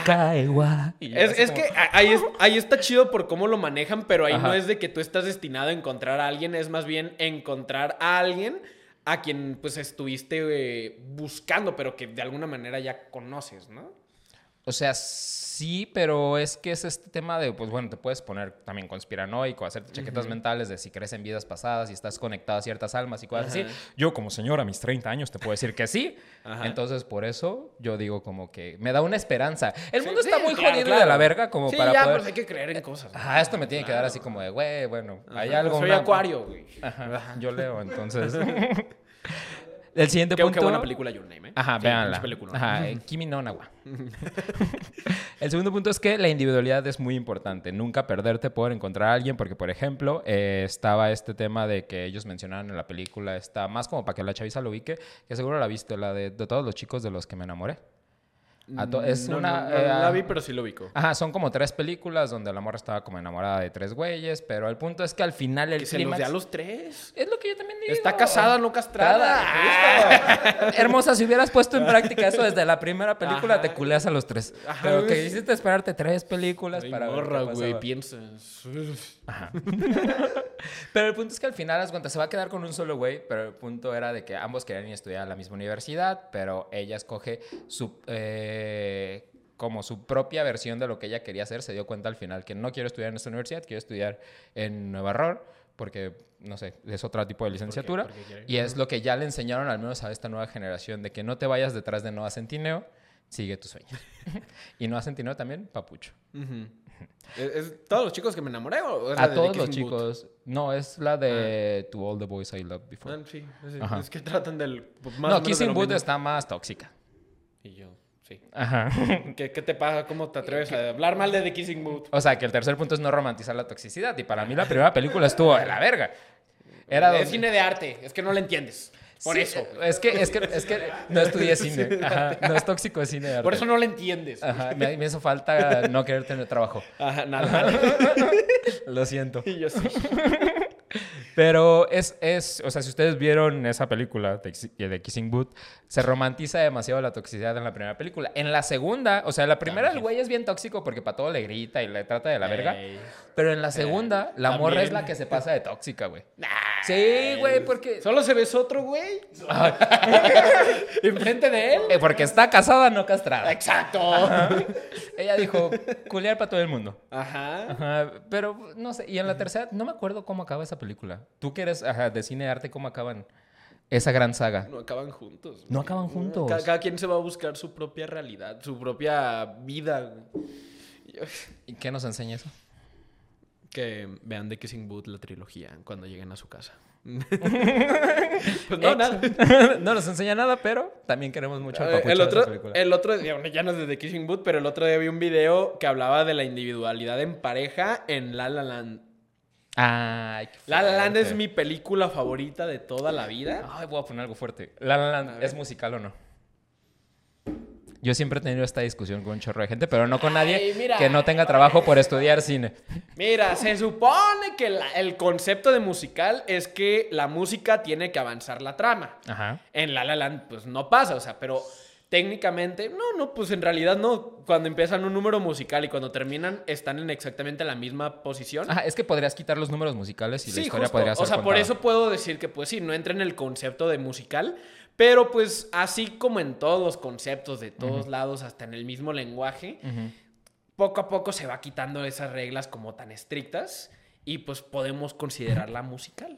yo Es, es como- que ahí, es- ahí está chido por cómo lo manejan, pero ahí Ajá. no es de que tú estás destinado a encontrar a alguien, es más bien encontrar a alguien a quien pues estuviste eh, buscando, pero que de alguna manera ya conoces, ¿no? O sea, sí, pero es que es este tema de, pues bueno, te puedes poner también conspiranoico, hacerte chaquetas mentales de si crees en vidas pasadas y estás conectado a ciertas almas y cosas así. Yo como señora a mis 30 años te puedo decir que sí. Entonces, por eso yo digo como que me da una esperanza. El Sí, mundo está sí, muy claro, jodido claro. de la verga como sí, para ya, poder... pues hay que creer en cosas. ¿no? Ajá, esto me tiene que dar Claro. así como de, güey, bueno, hay algo... Soy una- acuario, güey. Ajá, yo leo, entonces... El siguiente punto... qué buena película Your Name, ¿eh? Ajá, Sí, véanla. Ajá, eh, Kimi no Nawa. El segundo punto es que la individualidad es muy importante. Nunca perderte por encontrar a alguien, porque, por ejemplo, eh, estaba este tema de que ellos mencionaban en la película, está más como para que la chaviza lo ubique, que seguro la viste, la de, de todos los chicos de los que me enamoré. To- es No, una... no, no eh, la vi, pero sí lo ubico. Ajá, son como tres películas donde la morra estaba como enamorada de tres güeyes, pero el punto es que al final el Que se los clímax... a los tres. Es lo que yo también digo. Está casada, no castrada. Justo. Hermosa, si hubieras puesto en práctica eso desde la primera película, Ajá. te culeas a los tres. Ajá. Pero que hiciste esperarte tres películas Ay, para morra, güey, piensas. Pero el punto es que al final, las cuentas, se va a quedar con un solo güey, pero el punto era de que ambos querían ir a estudiar a la misma universidad, pero ella escoge su... eh, como su propia versión de lo que ella quería hacer, se dio cuenta al final que no quiero estudiar en esta universidad, quiero estudiar en Nueva York, porque, no sé, es otro tipo de licenciatura. ¿Por qué quiere? Y es lo que ya le enseñaron al menos a esta nueva generación, de que no te vayas detrás de Noah Centineo, sigue tus sueños. y Noah Centineo también, papucho. ¿Es, es todos los chicos que me enamoré o es la A de todos los chicos. No, es la de To All the Boys I Loved Before. Ah, sí, es que tratan del pues, más no, Kissing mismo. está más tóxica. Y yo, sí. Ajá. ¿Qué, qué te pasa? ¿Cómo te atreves a hablar mal de The Kissing Booth? o sea, que el tercer punto es no romantizar la toxicidad. Y para mí la primera película estuvo de la verga. Era es donde- cine de arte, es que no lo entiendes. Por Sí, eso. Es que, es, que, es que no estudié cine. Ajá. No es tóxico el cine de arte. Por eso no lo entiendes. Ajá. Me, me hizo falta no querer tener trabajo. Ajá, nada. Lo siento. y yo sí. Pero es, es, o sea, si ustedes vieron esa película de, de Kissing Booth, se romantiza demasiado la toxicidad en la primera película. En la segunda, o sea, la primera el güey es bien tóxico porque para todo le grita y le trata de la verga. Ey. Pero en la segunda, la morra es también. la que se pasa de tóxica, güey. Nah, Sí, güey, porque... Solo se besó otro güey. Enfrente de él. eh, Porque está casada, no castrada. Exacto. Ella dijo, culiar para todo el mundo. Ajá. Ajá, pero no sé. Y en la tercera, no me acuerdo cómo acaba esa película. Tú que eres ajá, de cine arte, ¿cómo acaban esa gran saga? No acaban juntos. No acaban juntos. Cada, cada quien se va a buscar su propia realidad, su propia vida. ¿Y qué nos enseña eso? Que vean The Kissing Booth, la trilogía, cuando lleguen a su casa. pues no, nada. no nos enseña nada, pero también queremos mucho al Eh, el otro, el otro, ya ya no es de The Kissing Booth, pero el otro día vi un video que hablaba de la individualidad en pareja en La La Land. Ay, qué La La Land es mi película favorita de toda la vida. Ay, voy a poner algo fuerte. La La Land. ¿es musical o no? Yo siempre he tenido esta discusión con un chorro de gente, pero no con nadie Ay, mira. que no tenga trabajo por estudiar cine. Mira, se supone que la- el concepto de musical es que la música tiene que avanzar la trama. Ajá. En La La Land, pues no pasa, o sea, pero técnicamente, no, no, pues en realidad no. Cuando empiezan un número musical y cuando terminan, están en exactamente la misma posición. Ajá, es que podrías quitar los números musicales y la historia justo. podría ser O sea, por eso puedo decir que, pues sí, no entra en el concepto de musical, pero pues así como en todos los conceptos de todos lados, hasta en el mismo lenguaje, poco a poco se va quitando esas reglas como tan estrictas y pues podemos considerarla musical.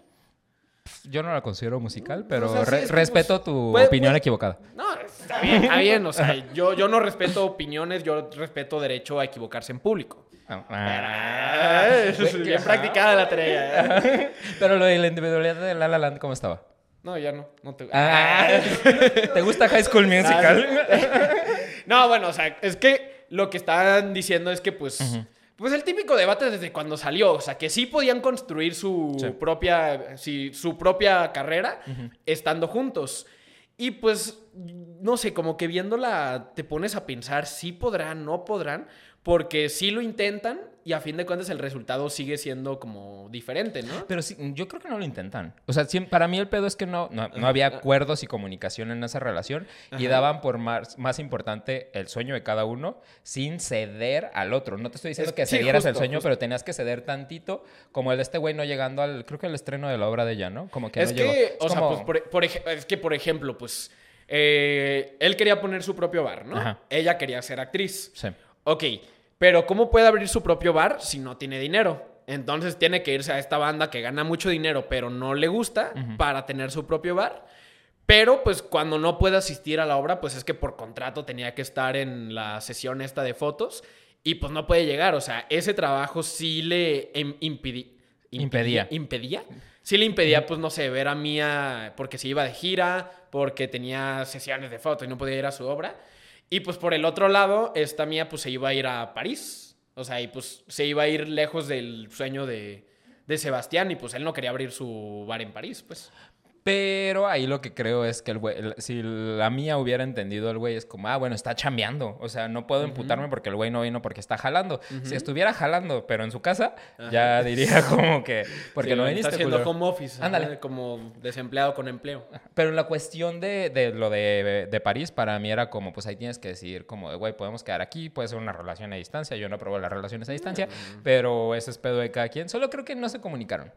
Yo no la considero musical, pero o sea, sí, re- es que, respeto tu puede- opinión puede- equivocada. No, está bien, está bien. O sea, yo, yo no respeto opiniones, yo respeto derecho a equivocarse en público. Ah. Es bien practicada la tarea. ¿eh? Pero lo de la individualidad de La La Land, ¿cómo estaba? No, ya no. no te... Ah. ¿Te gusta High School Musical? No, bueno, o sea, es que lo que están diciendo es que, pues, pues el típico debate desde cuando salió, o sea, que sí podían construir su Sí. propia, sí, su propia carrera estando juntos. Y pues, no sé, como que viéndola te pones a pensar, sí podrán, no podrán, porque sí lo intentan y a fin de cuentas el resultado sigue siendo como diferente, ¿no? Pero sí, yo creo que no lo intentan. O sea, para mí el pedo es que no, no, no había acuerdos y comunicación en esa relación y daban por más, más importante el sueño de cada uno sin ceder al otro. No te estoy diciendo Es- que sí, cedieras el sueño, justo. pero tenías que ceder tantito, como el de este güey no llegando al, creo que el estreno de la obra de ella, ¿no? Como que es no que, llegó. o sea, pues, por, por ej- es que, por ejemplo, pues, eh, él quería poner su propio bar, ¿no? Ajá. Ella quería ser actriz. Sí. Ok, pero ¿cómo puede abrir su propio bar si no tiene dinero? Entonces tiene que irse a esta banda que gana mucho dinero, pero no le gusta para tener su propio bar. Pero pues cuando no puede asistir a la obra, pues es que por contrato tenía que estar en la sesión esta de fotos y pues no puede llegar. O sea, ese trabajo sí le impidi- Impedía. ¿Impedía? Sí le impedía, pues no sé, ver a Mía porque se iba de gira, porque tenía sesiones de fotos y no podía ir a su obra. Y pues por el otro lado, esta Mía pues se iba a ir a París. O sea, y pues se iba a ir lejos del sueño de, de Sebastián y pues él no quería abrir su bar en París, pues. Pero ahí lo que creo es que el güey, el- si la mía hubiera entendido el güey, es como, ah, bueno, está chambeando. O sea, no puedo imputarme porque el güey no vino porque está jalando. Si estuviera jalando, pero en su casa, ya diría como que, porque Sí, no Está viniste, haciendo home office. Ándale. Como desempleado con empleo. Pero en la cuestión de, de lo de, de París, para mí era como, pues ahí tienes que decidir como, de, güey, podemos quedar aquí, puede ser una relación a distancia. Yo no apruebo las relaciones a distancia, pero ese es pedo de cada quien. Solo creo que no se comunicaron.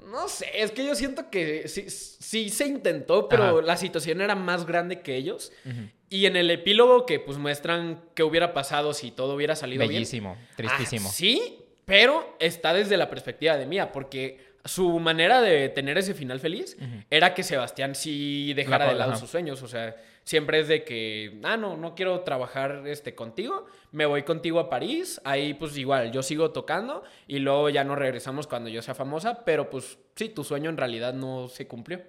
No sé, es que yo siento que sí, sí se intentó, pero Ajá. la situación era más grande que ellos. Y en el epílogo que pues muestran qué hubiera pasado si todo hubiera salido bien. Bellísimo, tristísimo. Ah, sí, pero está desde la perspectiva de Mía, porque su manera de tener ese final feliz era que Sebastián sí dejara La- de lado sus sueños. O sea, siempre es de que, ah, no, no quiero trabajar este, contigo, me voy contigo a París, ahí pues igual, yo sigo tocando y luego ya nos regresamos cuando yo sea famosa, pero pues sí, tu sueño en realidad no se cumplió.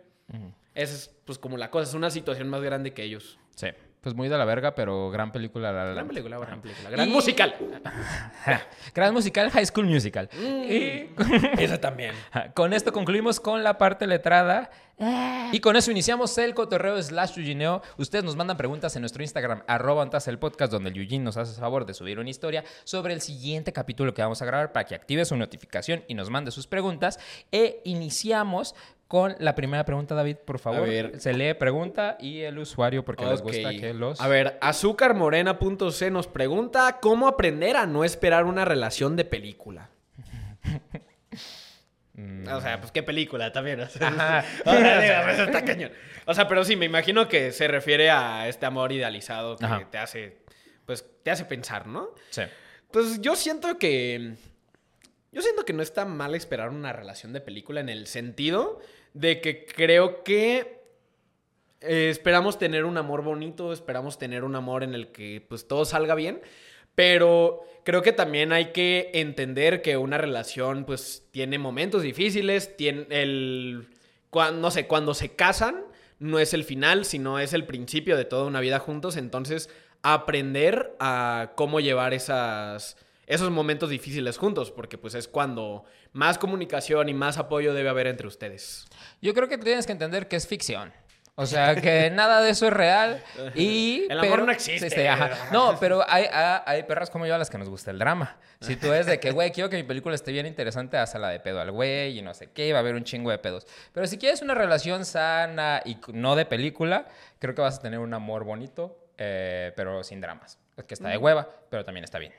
Esa es pues como la cosa, es una situación más grande que ellos. Sí, pues muy de la verga, pero gran película. La, La Gran película, gran película, gran Y- musical. gran musical, High School Musical. Mm. Y Esa también. con esto concluimos con la parte letrada. Y con eso iniciamos el cotorreo slash yugineo. Ustedes nos mandan preguntas en nuestro Instagram, arroba el podcast, donde el Yujin nos hace favor de subir una historia sobre el siguiente capítulo que vamos a grabar para que active su notificación y nos mande sus preguntas. E iniciamos con la primera pregunta, David, por favor. ver. Se lee pregunta y el usuario, porque les gusta que los... A ver, azúcarmorena.c nos pregunta cómo aprender a no esperar una relación de película. O sea, pues qué película también. O sea, Ajá. o sea, digo, pues, está cañón. O sea, pero sí, me imagino que se refiere a este amor idealizado que Ajá. te hace, pues, te hace pensar, ¿no? Sí. Pues yo siento que. Yo siento que no está mal esperar una relación de película en el sentido de que creo que eh, esperamos tener un amor bonito, esperamos tener un amor en el que pues todo salga bien, pero creo que también hay que entender que una relación pues tiene momentos difíciles, tiene el cuan- no sé, cuando se casan no es el final, sino es el principio de toda una vida juntos, entonces aprender a cómo llevar esas esos momentos difíciles juntos, porque pues es cuando más comunicación y más apoyo debe haber entre ustedes. Yo creo que tienes que entender que es ficción. O sea, que nada de eso es real. Y, El amor pero- no existe. Ajá. No, pero hay, hay, hay perras como yo a las que nos gusta el drama. Si tú es de que, güey, quiero que mi película esté bien interesante, hazla de pedo al güey y no sé qué, va a haber un chingo de pedos. Pero si quieres una relación sana y no de película, creo que vas a tener un amor bonito, eh, pero sin dramas. Es que está de hueva, pero también está bien.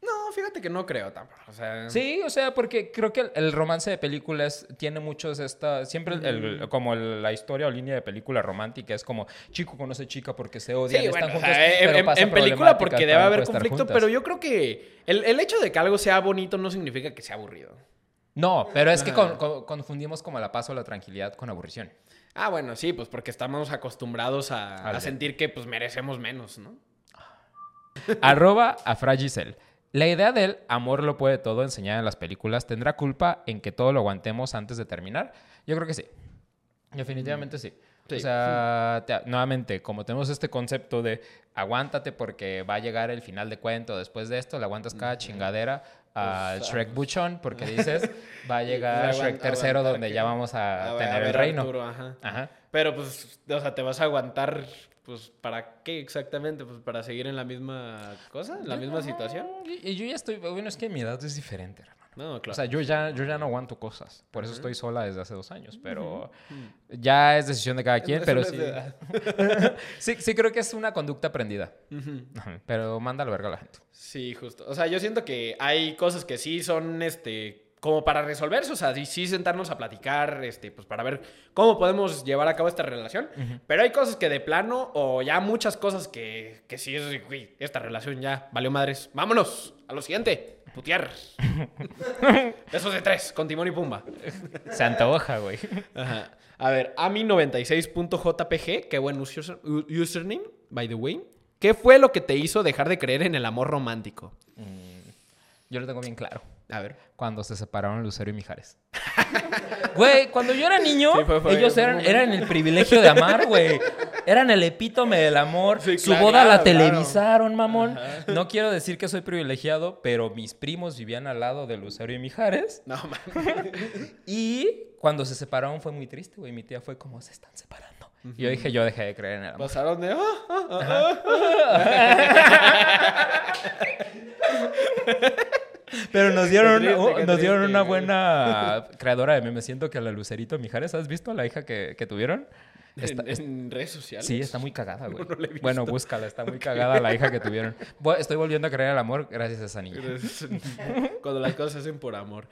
No, fíjate que no creo tampoco. O sea, Sí, o sea, porque creo que el, el romance de películas tiene muchos esta siempre el- el- como la historia o línea de película romántica es como chico conoce chica porque se odian, Sí, están bueno, juntos, en- pero en, película porque debe haber conflicto, pero yo creo que el, el hecho de que algo sea bonito no significa que sea aburrido. No, pero es que Ajá. con- con- confundimos como la paz o la tranquilidad con aburrición. Ah, bueno, sí, pues porque estamos acostumbrados a sentir que pues merecemos menos, ¿no? Arroba a Fragisel. La idea del amor lo puede todo enseñar en las películas tendrá culpa en que todo lo aguantemos antes de terminar. Yo creo que sí. Definitivamente sí. Sí. O sea, te- nuevamente, como tenemos este concepto de aguántate porque va a llegar el final de cuento después de esto, le aguantas cada chingadera al Shrek Buchon porque dices va a llegar Shrek tercero donde que- ya vamos a, a- a tener el reino. Arturo, ajá. Ajá. Pero pues, o sea, te vas a aguantar, pues, ¿para qué exactamente? Pues para seguir en la misma cosa, en la misma situación. Y, yo ya estoy, bueno, es que mi edad es diferente, hermano. No, claro. O sea, yo ya, yo ya no aguanto cosas. Por eso estoy sola desde hace dos años. Pero ya es decisión de cada quien. Pero sí, sí. Sí creo que es una conducta aprendida. Pero manda la verga a la gente. Sí, justo. O sea, yo siento que hay cosas que sí son, este, como para resolverse, o sea, sí, sí sentarnos a platicar, este, pues para ver cómo podemos llevar a cabo esta relación. Pero hay cosas que de plano, o ya muchas cosas que, que sí es, esta relación ya valió madres. Vámonos a lo siguiente, putear. Besos de tres, con Timón y Pumba. Se antoja, güey. Ajá. A ver, Ami96.jpg, qué buen user- username, by the way. ¿Qué fue lo que te hizo dejar de creer en el amor romántico? Yo lo tengo bien claro. A ver. Cuando se separaron Lucero y Mijares. Güey, cuando yo era niño, Sí, fue- fue- ellos fue eran, eran el privilegio de amar, güey. Eran el epítome del amor. Sí, Su claro, boda la claro. televisaron, mamón. No quiero decir que soy privilegiado, pero mis primos vivían al lado de Lucero y Mijares. No, man. Y cuando se separaron fue muy triste, güey. Mi tía fue como, se están separando. Y yo dije, yo dejé de creer en el amor. Pasaron de... ah, ah. Pero nos dieron, triste, qué nos dieron una buena creadora de memes. Siento que a la Lucerito Mijares, ¿has visto a la hija que, que tuvieron? Está- en, en redes sociales. Sí, está muy cagada, güey. No visto. bueno, búscala, está muy cagada la hija que tuvieron. Estoy volviendo a creer el amor gracias a esa niña. Cuando las cosas se hacen por amor.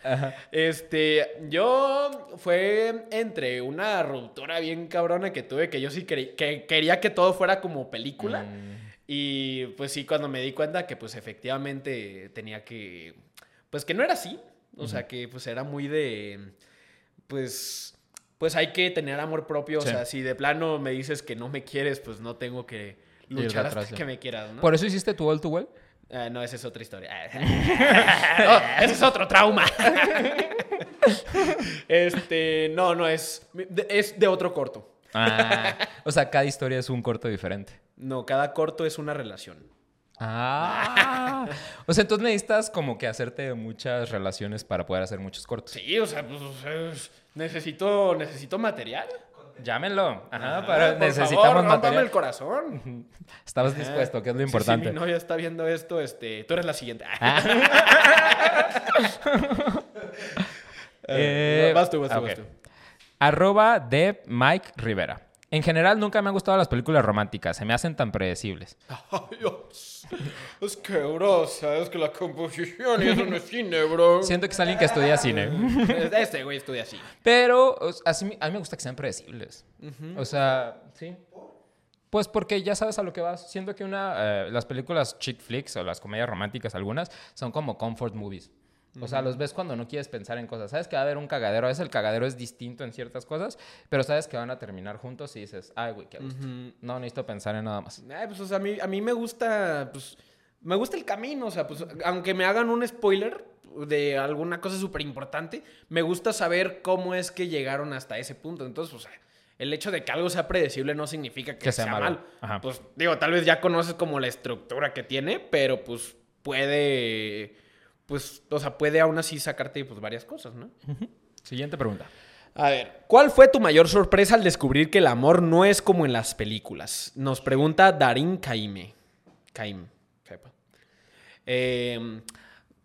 Este, yo fue entre una ruptura bien cabrona que tuve, que yo sí que quería que todo fuera como película. Mm. Y pues sí, cuando me di cuenta que pues efectivamente tenía que, pues que no era así. O sea, que pues era muy de, pues, pues hay que tener amor propio. Sí. O sea, si de plano me dices que no me quieres, pues no tengo que luchar hasta sí. que me quieras, ¿no? ¿Por eso hiciste tu all to well? Ah, no, esa es otra historia. no, ese es otro trauma. este, no, no, es, es de otro corto. Ah, o sea, cada historia es un corto diferente. No, cada corto es una relación. Ah. O sea, entonces necesitas como que hacerte muchas relaciones para poder hacer muchos cortos. Sí, o sea, pues es- necesito, necesito material. Llámenlo. Ajá, Ah, para, por necesitamos favor, material. el corazón. Estabas Ajá. dispuesto, que es lo Sí, importante. Si mi novia está viendo esto, este, tú eres la siguiente. Eh, vas tú, vas tú, ok. vas tú. Arroba de Mike Rivera. En general, nunca me han gustado las películas románticas. Se me hacen tan predecibles. Ay, Dios. Es que, bro, sabes que la composición y eso no es cine, bro. Siento que es alguien que estudia cine. Este güey estudia así. Pero o sea, así- a mí me gusta que sean predecibles. O sea, sí. Pues porque ya sabes a lo que vas. Siento que una, eh, las películas chick flicks o las comedias románticas algunas son como comfort movies. O sea, los ves cuando no quieres pensar en cosas. Sabes que va a haber un cagadero. A veces el cagadero es distinto en ciertas cosas, pero sabes que van a terminar juntos y dices, ay, güey, qué gusto. No necesito pensar en nada más. Ay, pues, o sea, a mí, a mí me gusta, pues, me gusta el camino, o sea, pues, aunque me hagan un spoiler de alguna cosa súper importante, me gusta saber cómo es que llegaron hasta ese punto. Entonces, pues, el hecho de que algo sea predecible no significa que, Que sea sea, malo. mal. Pues, digo, tal vez ya conoces como la estructura que tiene, pero, pues, puede, pues, o sea, puede aún así sacarte, pues, varias cosas, ¿no? Siguiente pregunta. A ver, ¿cuál fue tu mayor sorpresa al descubrir que el amor no es como en las películas? Nos pregunta Darín Caime. Caim. sepa. Eh,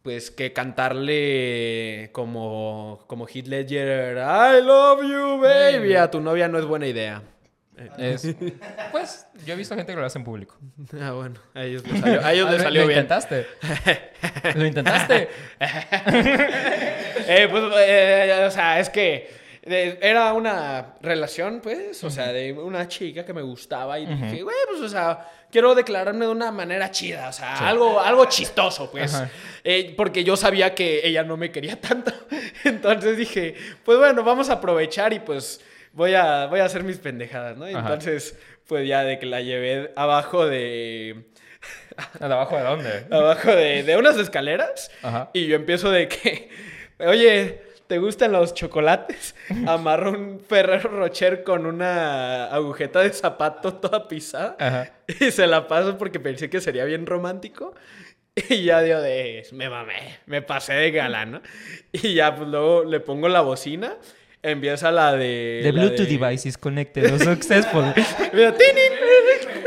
pues que cantarle como, como Heath Ledger, I love you, baby, a tu novia no es buena idea. Es, pues, yo he visto gente que lo hace en público. Ah, bueno, a ellos les salió, a ellos Ah, les lo- salió lo bien. intentaste. lo intentaste. Eh, pues, eh, o sea, es que era una relación, pues, o sea, de una chica que me gustaba y dije, güey, pues, o sea, quiero declararme de una manera chida, o sea, algo, algo chistoso, pues. Eh, porque yo sabía que ella no me quería tanto, entonces dije, pues, bueno, vamos a aprovechar y, pues, voy a, voy a hacer mis pendejadas, ¿no? Ajá. Entonces, pues, ya de que la llevé abajo de... ¿De abajo de dónde? abajo de, de unas escaleras Ajá. y yo empiezo de que, oye, ¿te gustan los chocolates? Amarro un Ferrero Rocher con una agujeta de zapato toda pisada Ajá. y se la paso porque pensé que sería bien romántico. Y ya dio de, me mamé, me pasé de galán, ¿no? Y ya pues luego le pongo la bocina, empieza la de... The la Bluetooth de- device is connected or successful.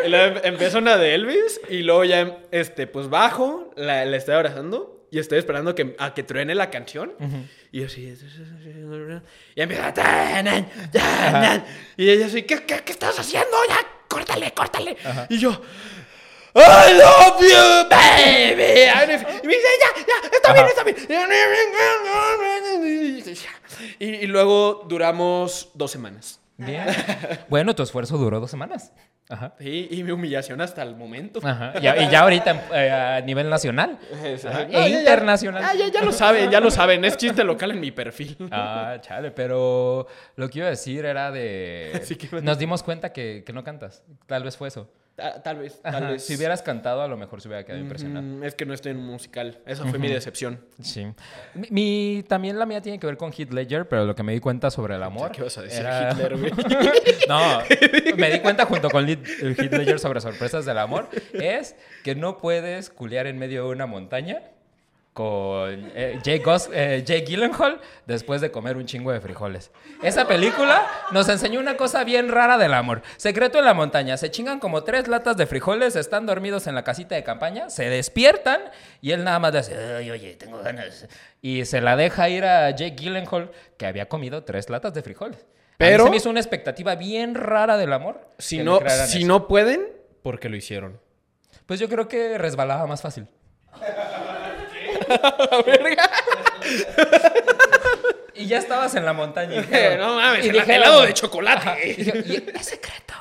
Em- empieza una de Elvis y luego ya, este, pues bajo, la, la estoy abrazando y estoy esperando que, a que truene la canción. Y yo así... Y empieza... Y ella así, ¿qué, qué, qué estás haciendo? Ya, córtale, córtale. Y yo... I love you, baby. Y me dice, ya, ya, está bien, está bien. Y, y luego duramos dos semanas. Bien. Bueno, tu esfuerzo duró dos semanas. Ajá. Sí, y mi humillación hasta el momento. Ajá. Y, ya- y ya ahorita eh, a nivel nacional. Ajá. E ya, ya. internacional. Ah, ya, ya lo saben, ya lo saben. Es chiste local en mi perfil. Ah, chale, pero lo que iba a decir era de... Sí, Nos dimos cuenta que, que no cantas. Tal vez fue eso. Ta- Tal vez, tal Ajá, vez. Si hubieras cantado, a lo mejor se hubiera quedado impresionado. Mm, es que no estoy en un musical. Esa fue mi decepción. Sí. Mi, mi- también la mía tiene que ver con Heath Ledger, pero lo que me di cuenta sobre el amor... ¿Qué vas a decir, era- Hitler, güey? No, me di cuenta junto con Heath Ledger sobre sorpresas del amor, es que no puedes culear en medio de una montaña con eh, Jake, eh, Jake Gyllenhaal después de comer un chingo de frijoles. Esa película nos enseñó una cosa bien rara del amor. Secreto en la montaña. Se chingan como tres latas de frijoles, están dormidos en la casita de campaña, se despiertan y él nada más le hace, "Ay, oye, tengo ganas. Y se la deja ir a Jake Gyllenhaal, que había comido tres latas de frijoles. Pero se me hizo una expectativa bien rara del amor. Si, no, si eso. no pueden, porque lo hicieron. Pues yo creo que resbalaba más fácil. Y ya estabas en la montaña. y dijeron- no mames, y el dijeron- helado de chocolate. Y dije, "Y es secreto.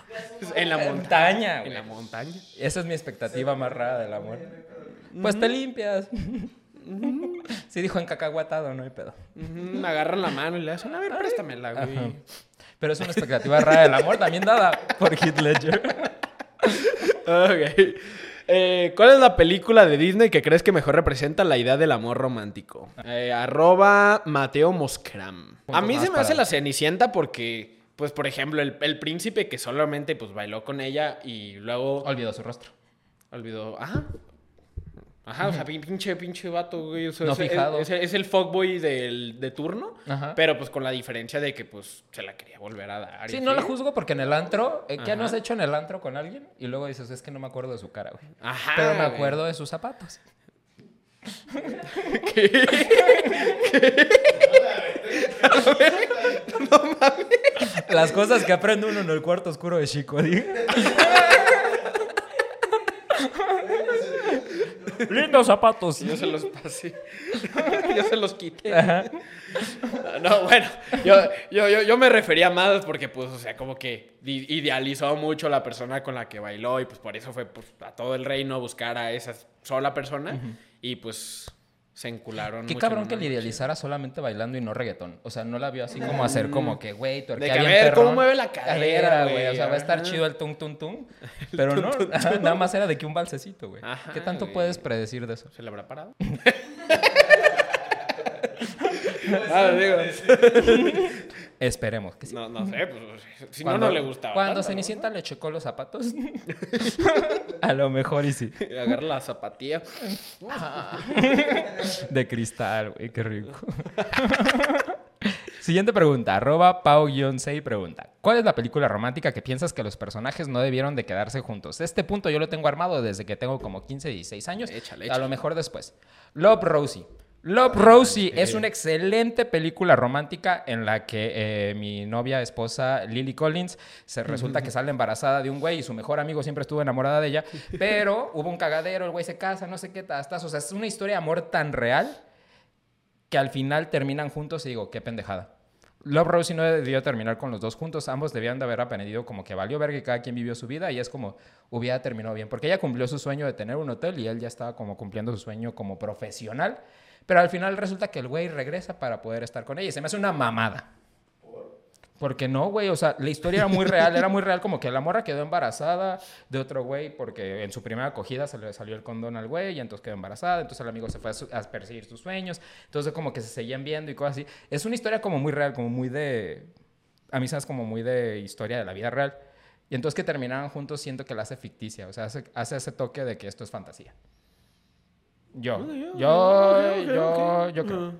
en la montaña. Montaña, En güey. la montaña. Esa es mi expectativa más rara del amor. Pues te limpias. Sí dijo encacahuatado, no hay pedo. Me agarran la mano y le hacen, a ver, préstamela, güey. Pero es una expectativa rara del amor, también dada por Heath Ledger. Ok. Eh, ¿Cuál es la película de Disney que crees que mejor representa la idea del amor romántico? Eh, arroba Mateo Moscram. A mí se me hace la Cenicienta porque, pues, por ejemplo, el, el príncipe que solamente pues bailó con ella y luego Olvidó su rostro. olvidó. Ajá. Ajá, o sea, pin- pinche, pinche vato, güey. o sea, No es, es- fijado. Es, es el fuckboy del, de turno, Ajá. pero pues con la diferencia de que pues se la quería volver a dar. Sí, no la juzgo porque en el antro, eh, ¿qué no has hecho en el antro con alguien? Y luego dices, es que no me acuerdo de su cara, güey. Ajá. Pero me güey. acuerdo de sus zapatos. Las cosas que aprende uno en el cuarto oscuro de Chico. Lindos zapatos. Yo se los pasé. yo se los quité. No, bueno, yo, yo, yo, yo me refería más porque, pues, o sea, como que idealizó mucho la persona con la que bailó y, pues, por eso fue pues, a todo el reino a buscar a esa sola persona y, pues, se encularon. Qué mucho cabrón que le idealizara solamente bailando y no reggaetón. O sea, no la vio así como hacer como que, güey, tu Mm. De que, a ver, ¿cómo mueve la cadera, güey? O sea, va a estar chido el tung tung tung. Pero no, nada más era de que un balsecito, güey. ¿Qué tanto puedes predecir de eso? ¿Se le habrá parado? ah, digo. Esperemos que sí. No, no sé, pues, si no, Cuando- no le gustaba. Cuando tanto, ¿no? Cenicienta le checó los zapatos. a lo mejor y sí. Agarra la zapatilla. De cristal, güey, qué rico. Siguiente pregunta, arroba Pau-6 pregunta. ¿Cuál es la película romántica que piensas que los personajes no debieron de quedarse juntos? Este punto yo lo tengo armado desde que tengo como 15, 16 años. Échale, A échale. lo mejor después. Love Rosie. Love Rosie es una excelente película romántica en la que eh, mi novia, esposa Lily Collins, se resulta que sale embarazada de un güey y su mejor amigo siempre estuvo enamorada de ella, pero hubo un cagadero, el güey se casa, no sé qué tastas, o sea, es una historia de amor tan real que al final terminan juntos y digo, qué pendejada. Love Rosie no debió terminar con los dos juntos, ambos debían de haber aprendido como que valió ver que cada quien vivió su vida y es como hubiera terminado bien, porque ella cumplió su sueño de tener un hotel y él ya estaba como cumpliendo su sueño como profesional, pero al final resulta que el güey regresa para poder estar con ella y se me hace una mamada. Porque no, güey, o sea, la historia era muy real, era muy real como que la morra quedó embarazada de otro güey porque en su primera acogida se le salió el condón al güey y entonces quedó embarazada, entonces el amigo se fue a, perseguir sus sueños, entonces como que se seguían viendo y cosas así. Es una historia como muy real, como muy de... A mí sabes como muy de historia de la vida real. Y entonces que terminaran juntos siento que la hace ficticia, o sea, hace, hace ese toque de que esto es fantasía. Yo, yo, yo, yo creo.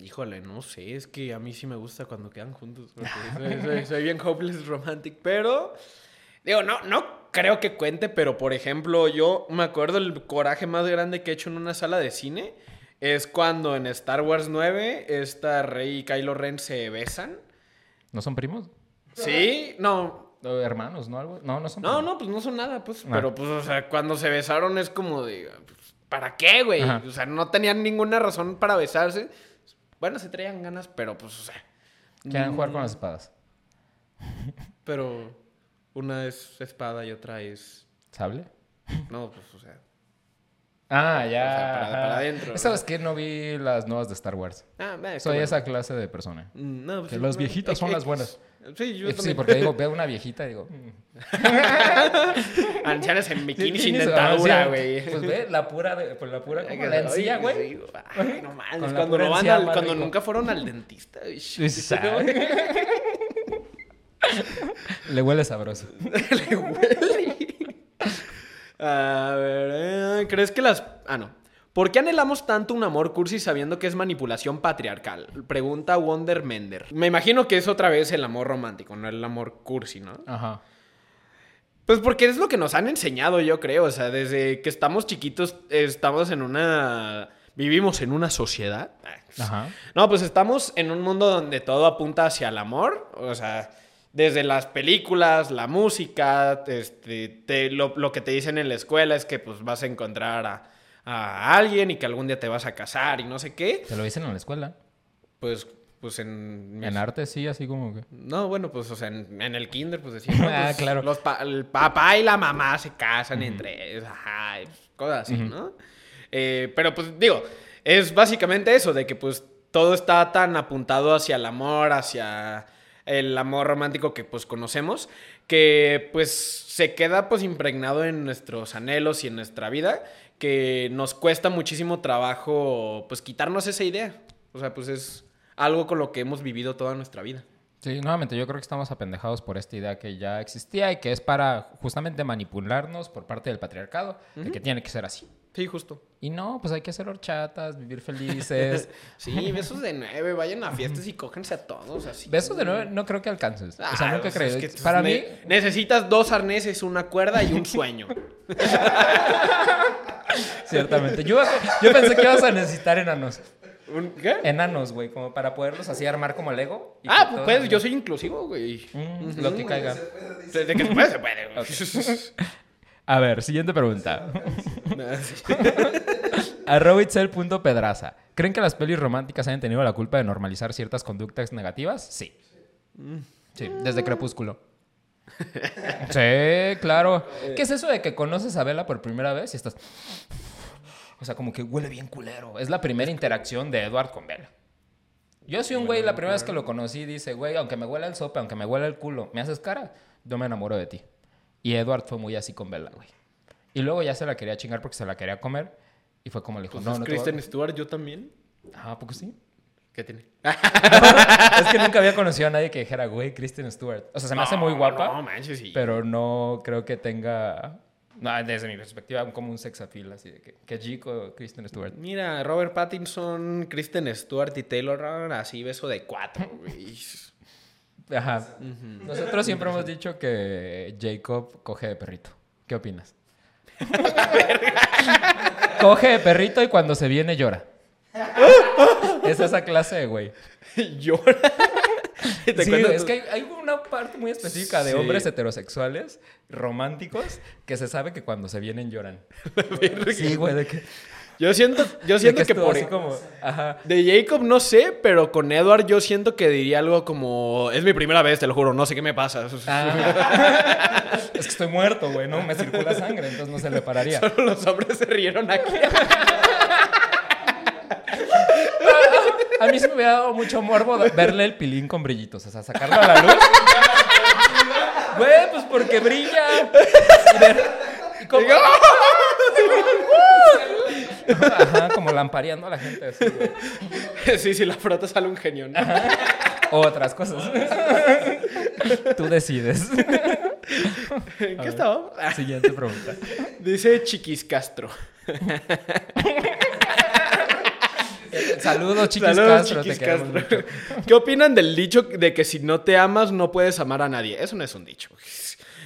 Híjole, no sé, es que a mí sí me gusta cuando quedan juntos. soy, soy- soy bien hopeless romantic, pero. Digo, no, no creo que cuente, pero por ejemplo, yo me acuerdo el coraje más grande que he hecho en una sala de cine. Es cuando en Star Wars 9, esta Rey y Kylo Ren se besan. ¿No son primos? Sí, no. O hermanos, ¿no? Algo. No, no son. No, no, pues no son nada, pues. Ah. Pero pues, o sea, cuando se besaron es como de. pues, ¿Para qué, güey? Ajá. O sea, no tenían ninguna razón para besarse. Bueno, se traían ganas, pero pues, o sea. Quieren jugar con las espadas. Pero una es espada y otra es. ¿Sable? No, pues, o sea. Ah, ya. O sea, para- adentro, ¿Sabes qué? No vi las nuevas de Star Wars. Ah, eh, qué Soy esa clase de persona. Mm, No, pues, Que bueno, viejitas son X. las buenas. Sí, yo Sí, también. porque digo, veo una viejita y digo. mm. Ancianas en bikini sin dentadura, sí, güey. Pues ve, la pura, pues la pura como la encía, güey. sí, Ay, no mames. Cuando, no van al- cuando nunca fueron al dentista. Sí, sabe. Le huele sabroso. Le huele. A ver, eh, ¿crees que las... Ah, no. ¿Por qué anhelamos tanto un amor cursi sabiendo que es manipulación patriarcal? Pregunta Wonder Mender. Me imagino que es otra vez el amor romántico, no el amor cursi, ¿no? Ajá. Pues porque es lo que nos han enseñado, yo creo. O sea, desde que estamos chiquitos, estamos en una... Vivimos en una sociedad. Ajá. No, pues estamos en un mundo donde todo apunta hacia el amor. O sea, desde las películas, la música, este, te- lo, lo que te dicen en la escuela es que pues vas a encontrar a, a alguien y que algún día te vas a casar y no sé qué. Te lo dicen en la escuela. Pues, pues en... En arte sí, así como que. No, bueno, pues, o sea, en, en el kinder, pues decían, no, Ah, pues, claro. los pa- el papá y la mamá se casan entre ellos, ajá, cosas así, ¿no? Eh, pero, pues, digo, es básicamente eso, de que, pues, todo está tan apuntado hacia el amor, hacia el amor romántico que, pues, conocemos, que, pues, se queda, pues, impregnado en nuestros anhelos y en nuestra vida, que nos cuesta muchísimo trabajo, pues, quitarnos esa idea. O sea, pues, es algo con lo que hemos vivido toda nuestra vida. Sí, nuevamente, yo creo que estamos apendejados por esta idea que ya existía y que es para justamente manipularnos por parte del patriarcado, de que tiene que ser así. Sí, justo. Y no, pues hay que hacer horchatas, vivir felices. Sí, besos de nueve, vayan a fiestas y cógense a todos así. Besos de nuevo no creo que alcances. o sea, Ah, nunca pues, creo. es que, pues, Para mí, Necesitas dos arneses, una cuerda y un sueño. ciertamente. Yo, yo pensé que ibas a necesitar enanos. ¿Un- ¿Qué? Enanos, güey, como para poderlos así armar como Lego. y Ah, pues, pues, yo soy inclusivo, güey. Mm, Lo que caiga. Desde que se puede, se puede. güey. A ver, siguiente pregunta. Arroba itzel.pedraza. ¿Creen que las pelis románticas hayan tenido la culpa de normalizar ciertas conductas negativas? Sí. Sí, desde Crepúsculo. Sí, claro. ¿Qué es eso de que conoces a Bella por primera vez y estás... O sea, como que huele bien culero. Es la primera interacción de Edward con Bella. Yo soy un güey, la primera vez que lo conocí, dice, güey, aunque me huela el sope, aunque me huela el culo, ¿me haces cara? Yo me enamoro de ti. Y Edward fue muy así con Bella, güey. Y luego ya se la quería chingar porque se la quería comer. Y fue como le dijo, Pues no, no te Kristen Stewart, yo también. Ah, ¿a poco sí? ¿Qué tiene? es que nunca había conocido a nadie que dijera, güey, Kristen Stewart. O sea, se me hace muy No, guapa, No, manches, sí. pero no creo que tenga, no, desde mi perspectiva, como un sex appeal, así de que, que chico Kristen Stewart. Mira, Robert Pattinson, Kristen Stewart y Taylor, así beso de cuatro, güey. Ajá. Nosotros siempre hemos dicho que Jacob coge de perrito. ¿Qué opinas? coge de perrito y cuando se viene llora. es esa clase de güey. Llora. Te Sí, es que hay, hay una parte muy específica de Sí. hombres heterosexuales románticos que se sabe que cuando se vienen lloran. sí, güey, de que, Yo siento, yo siento que, por... así como, ajá. De Jacob no sé, pero con Edward yo siento que diría algo como... Es mi primera vez, te lo juro, no sé qué me pasa. Ah. es que estoy muerto, güey, ¿no? Me circula sangre, entonces no se le pararía. Solo los hombres se rieron aquí. A mí se me hubiera dado mucho morbo verle el pilín con brillitos, o sea, sacarlo a la luz. Güey, pues porque brilla. Y ver- y como, Ajá, como lampareando a la gente. así, sí, si la frota sale un genio, ¿no? O otras cosas. Tú decides. ¿En qué estaba? Siguiente pregunta. Dice Chiquis Castro. Saludos, chiquis Saludos, Castro. Chiquis te queremos Castro. mucho. ¿Qué opinan del dicho de que si no te amas no puedes amar a nadie? Eso no es un dicho.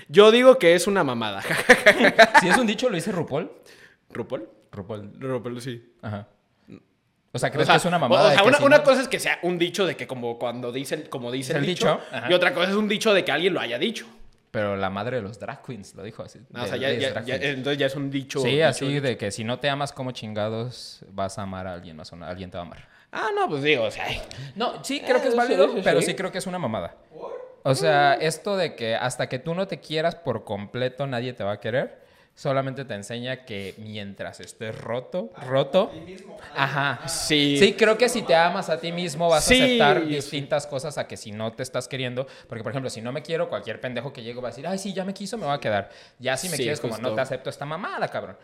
Yo digo que es una mamada. Si es un dicho, lo dice RuPaul. ¿Rupol? RuPaul. Rupol, sí. Ajá. O sea, ¿crees O sea, que es una mamada? O sea, de que una, si una no- cosa es que sea un dicho de que como cuando dicen, como dice el, dicho, y otra cosa es un dicho de que alguien lo haya dicho. Pero la madre de los drag queens lo dijo así. Ah, o de- sea, ya, entonces ya es un dicho. Sí, dicho- así de que si no te amas como chingados, vas a amar a alguien más o no, alguien te va a amar. Ah, no, pues digo, o sea. No, sí, creo que es Eh, válido, sí, sí, pero sí. sí creo que es una mamada. O sea, esto de que hasta que tú no te quieras por completo, nadie te va a querer. Solamente te enseña que mientras estés roto, roto. Ajá. Sí. Sí, creo que si te amas a ti mismo vas Sí, a aceptar sí. distintas cosas a que si no te estás queriendo. Porque, por ejemplo, si no me quiero, cualquier pendejo que llegue va a decir, ay, sí, ya me quiso, me va a quedar. Ya si me Sí, quieres, como no te acepto esta mamada, cabrón.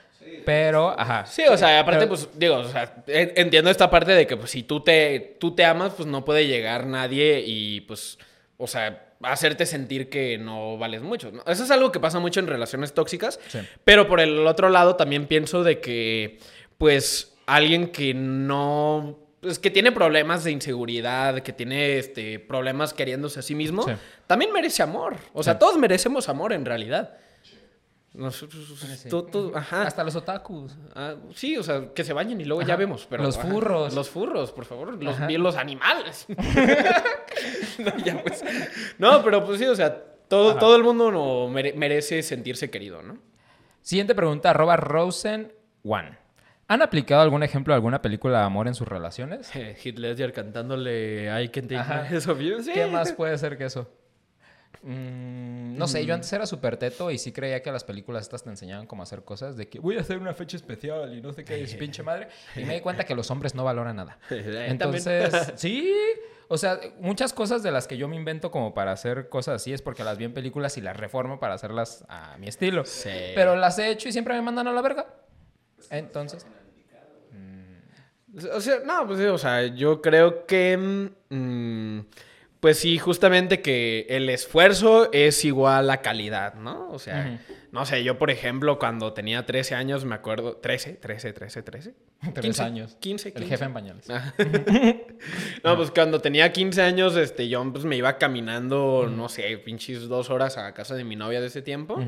Pero, ajá. Sí, o sea, aparte, Pero- pues, digo, o sea, en- entiendo esta parte de que, pues, si tú te, tú te amas, pues, no puede llegar nadie y, pues, o sea, hacerte sentir que no vales mucho. ¿no? Eso es algo que pasa mucho en relaciones tóxicas, Sí. pero por el otro lado también pienso de que, pues, alguien que no... Pues que tiene problemas de inseguridad, que tiene este, problemas queriéndose a sí mismo, Sí. también merece amor. O sea, Sí. todos merecemos amor en realidad. Nosotros, Sí. ajá. Hasta los otakus. Ah, sí, o sea, que se bañen y luego Ajá. ya vemos. Pero, Los ajá, furros. Los furros, por favor. Los, bien los animales. no, ya, pues. No, pero pues sí, o sea, todo, todo el mundo no mere- merece sentirse querido, ¿no? Siguiente pregunta, arroba Rosen One. ¿Han aplicado algún ejemplo de alguna película de amor en sus relaciones? Heath Ledger cantándole I can take you. Sí. ¿Qué más puede ser que eso? Mm, no sé, yo antes era súper teto y sí creía que las películas estas te enseñaban cómo hacer cosas de que voy a hacer una fecha especial y no sé qué, su pinche madre. Y me di cuenta que los hombres no valoran nada. Entonces, sí, o sea, muchas cosas de las que yo me invento como para hacer cosas así es porque las vi en películas y las reformo para hacerlas a mi estilo. Sí. Pero las he hecho y siempre me mandan a la verga. Entonces, O sea, no, pues sí, o sea, yo creo que. mm, pues sí, justamente que el esfuerzo es igual a calidad, ¿no? O sea, no sé, yo por ejemplo, cuando tenía 13 años, me acuerdo. 13, 13, 13, 13. Tres 15, años. 15, el 15. jefe en pañales. Ah. no, pues cuando tenía 15 años, este, yo pues me iba caminando, no sé, pinches dos horas a casa de mi novia de ese tiempo.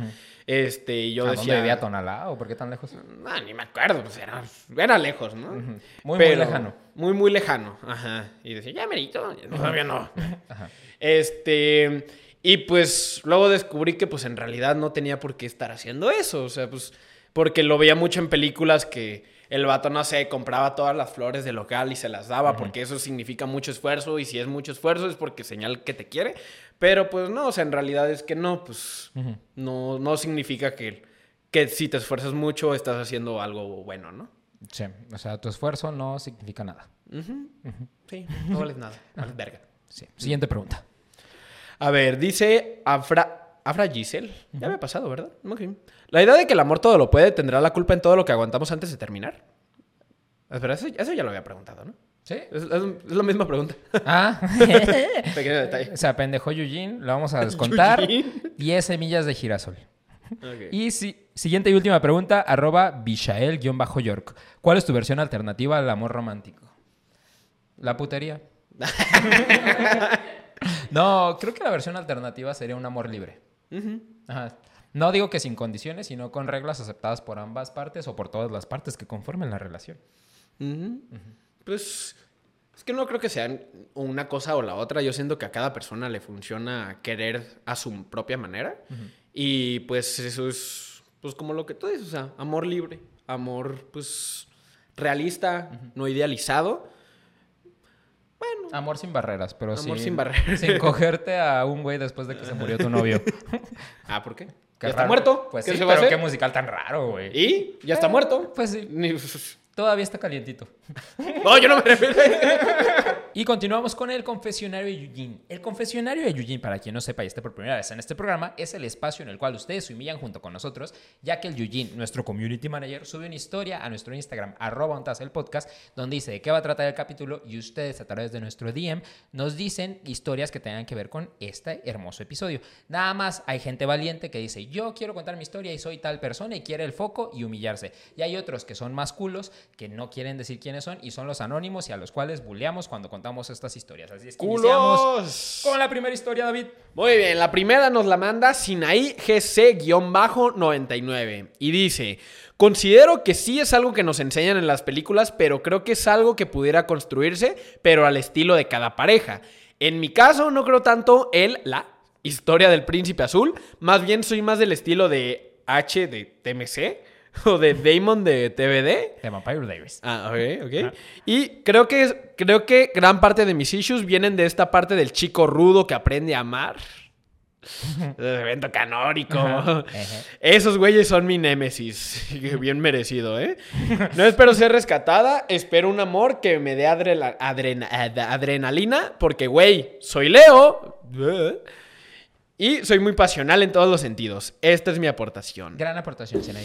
Este, y yo ¿A decía. dónde vivía Tonalá o por qué tan lejos? Ah, ni me acuerdo, pues era, era lejos, ¿no? Muy, muy Pero- lejano. Muy, muy lejano, ajá. Y decía, ya merito, todavía no. Ajá. Este, y pues luego descubrí que pues en realidad no tenía por qué estar haciendo eso, o sea, pues porque lo veía mucho en películas que el vato, no sé, compraba todas las flores del local y se las daba, porque eso significa mucho esfuerzo, y si es mucho esfuerzo es porque señal que te quiere, pero pues no, o sea, en realidad es que no, pues no, no significa que, que si te esfuerzas mucho estás haciendo algo bueno, ¿no? Sí, o sea, tu esfuerzo no significa nada. Sí, no vales nada, vales verga. Sí. Siguiente pregunta. A ver, dice Afra, Afra Giselle. Ya me ha pasado, ¿verdad? La idea de que el amor todo lo puede tendrá la culpa en todo lo que aguantamos antes de terminar. Espera, eso, eso ya lo había preguntado, ¿no? ¿Sí? Es, es- es la misma pregunta. Ah. Pequeño detalle. Se apendejó Eugene, lo vamos a descontar. Eugene. 10 semillas de girasol. Y si- siguiente y última pregunta, arroba Bishael-York. ¿Cuál es tu versión alternativa al amor romántico? La putería. no, creo que la versión alternativa sería un amor libre. Ajá. No digo que sin condiciones, sino con reglas aceptadas por ambas partes o por todas las partes que conformen la relación. Ujú. Pues es que no creo que sean una cosa o la otra. Yo siento que a cada persona le funciona querer a su propia manera. Y pues eso es pues como lo que tú dices, o sea, amor libre, amor pues realista, no idealizado. Bueno, Amor sin barreras, pero Amor sin, sin barreras. sin cogerte a un güey después de que se murió tu novio. ah, ¿por qué? ¿Ya está muerto? Pues ¿Qué sí, se va a pero qué musical tan raro, güey. ¿Y? ¿Ya está Eh, muerto? Pues sí, todavía está calientito. No, yo no me refiero. Y continuamos con el confesionario de Eugene. El confesionario de Eugene, para quien no sepa y esté por primera vez en este programa, es el espacio en el cual ustedes se humillan junto con nosotros, ya que el Eugene, nuestro community manager, sube una historia a nuestro Instagram, arroba ontas el podcast, donde dice de qué va a tratar el capítulo y ustedes a través de nuestro DM nos dicen historias que tengan que ver con este hermoso episodio. Nada más hay gente valiente que dice, yo quiero contar mi historia y soy tal persona y quiere el foco y humillarse. Y hay otros que son más culos, que no quieren decir quiénes son y son los anónimos y a los cuales buleamos cuando contamos estas historias. Así es que iniciamos ¡Culos! con la primera historia, David. Muy bien, la primera nos la manda Sinaí GC-99 y dice, considero que sí es algo que nos enseñan en las películas, pero creo que es algo que pudiera construirse, pero al estilo de cada pareja. En mi caso no creo tanto el, la, historia del príncipe azul. Más bien soy más del estilo de H de TMC o de Damon de TVD. The Vampire Diaries. Ah, ok, ok. Ajá. Y creo que, creo que gran parte de mis issues vienen de esta parte del chico rudo que aprende a amar. El evento canónico. Ajá. Esos güeyes son mi némesis. Bien merecido, ¿eh? No espero ser rescatada. Espero un amor que me dé adrela- adrena- ad- adrenalina. Porque, güey, soy Leo. Y soy muy pasional en todos los sentidos. Esta es mi aportación. Gran aportación, Senai.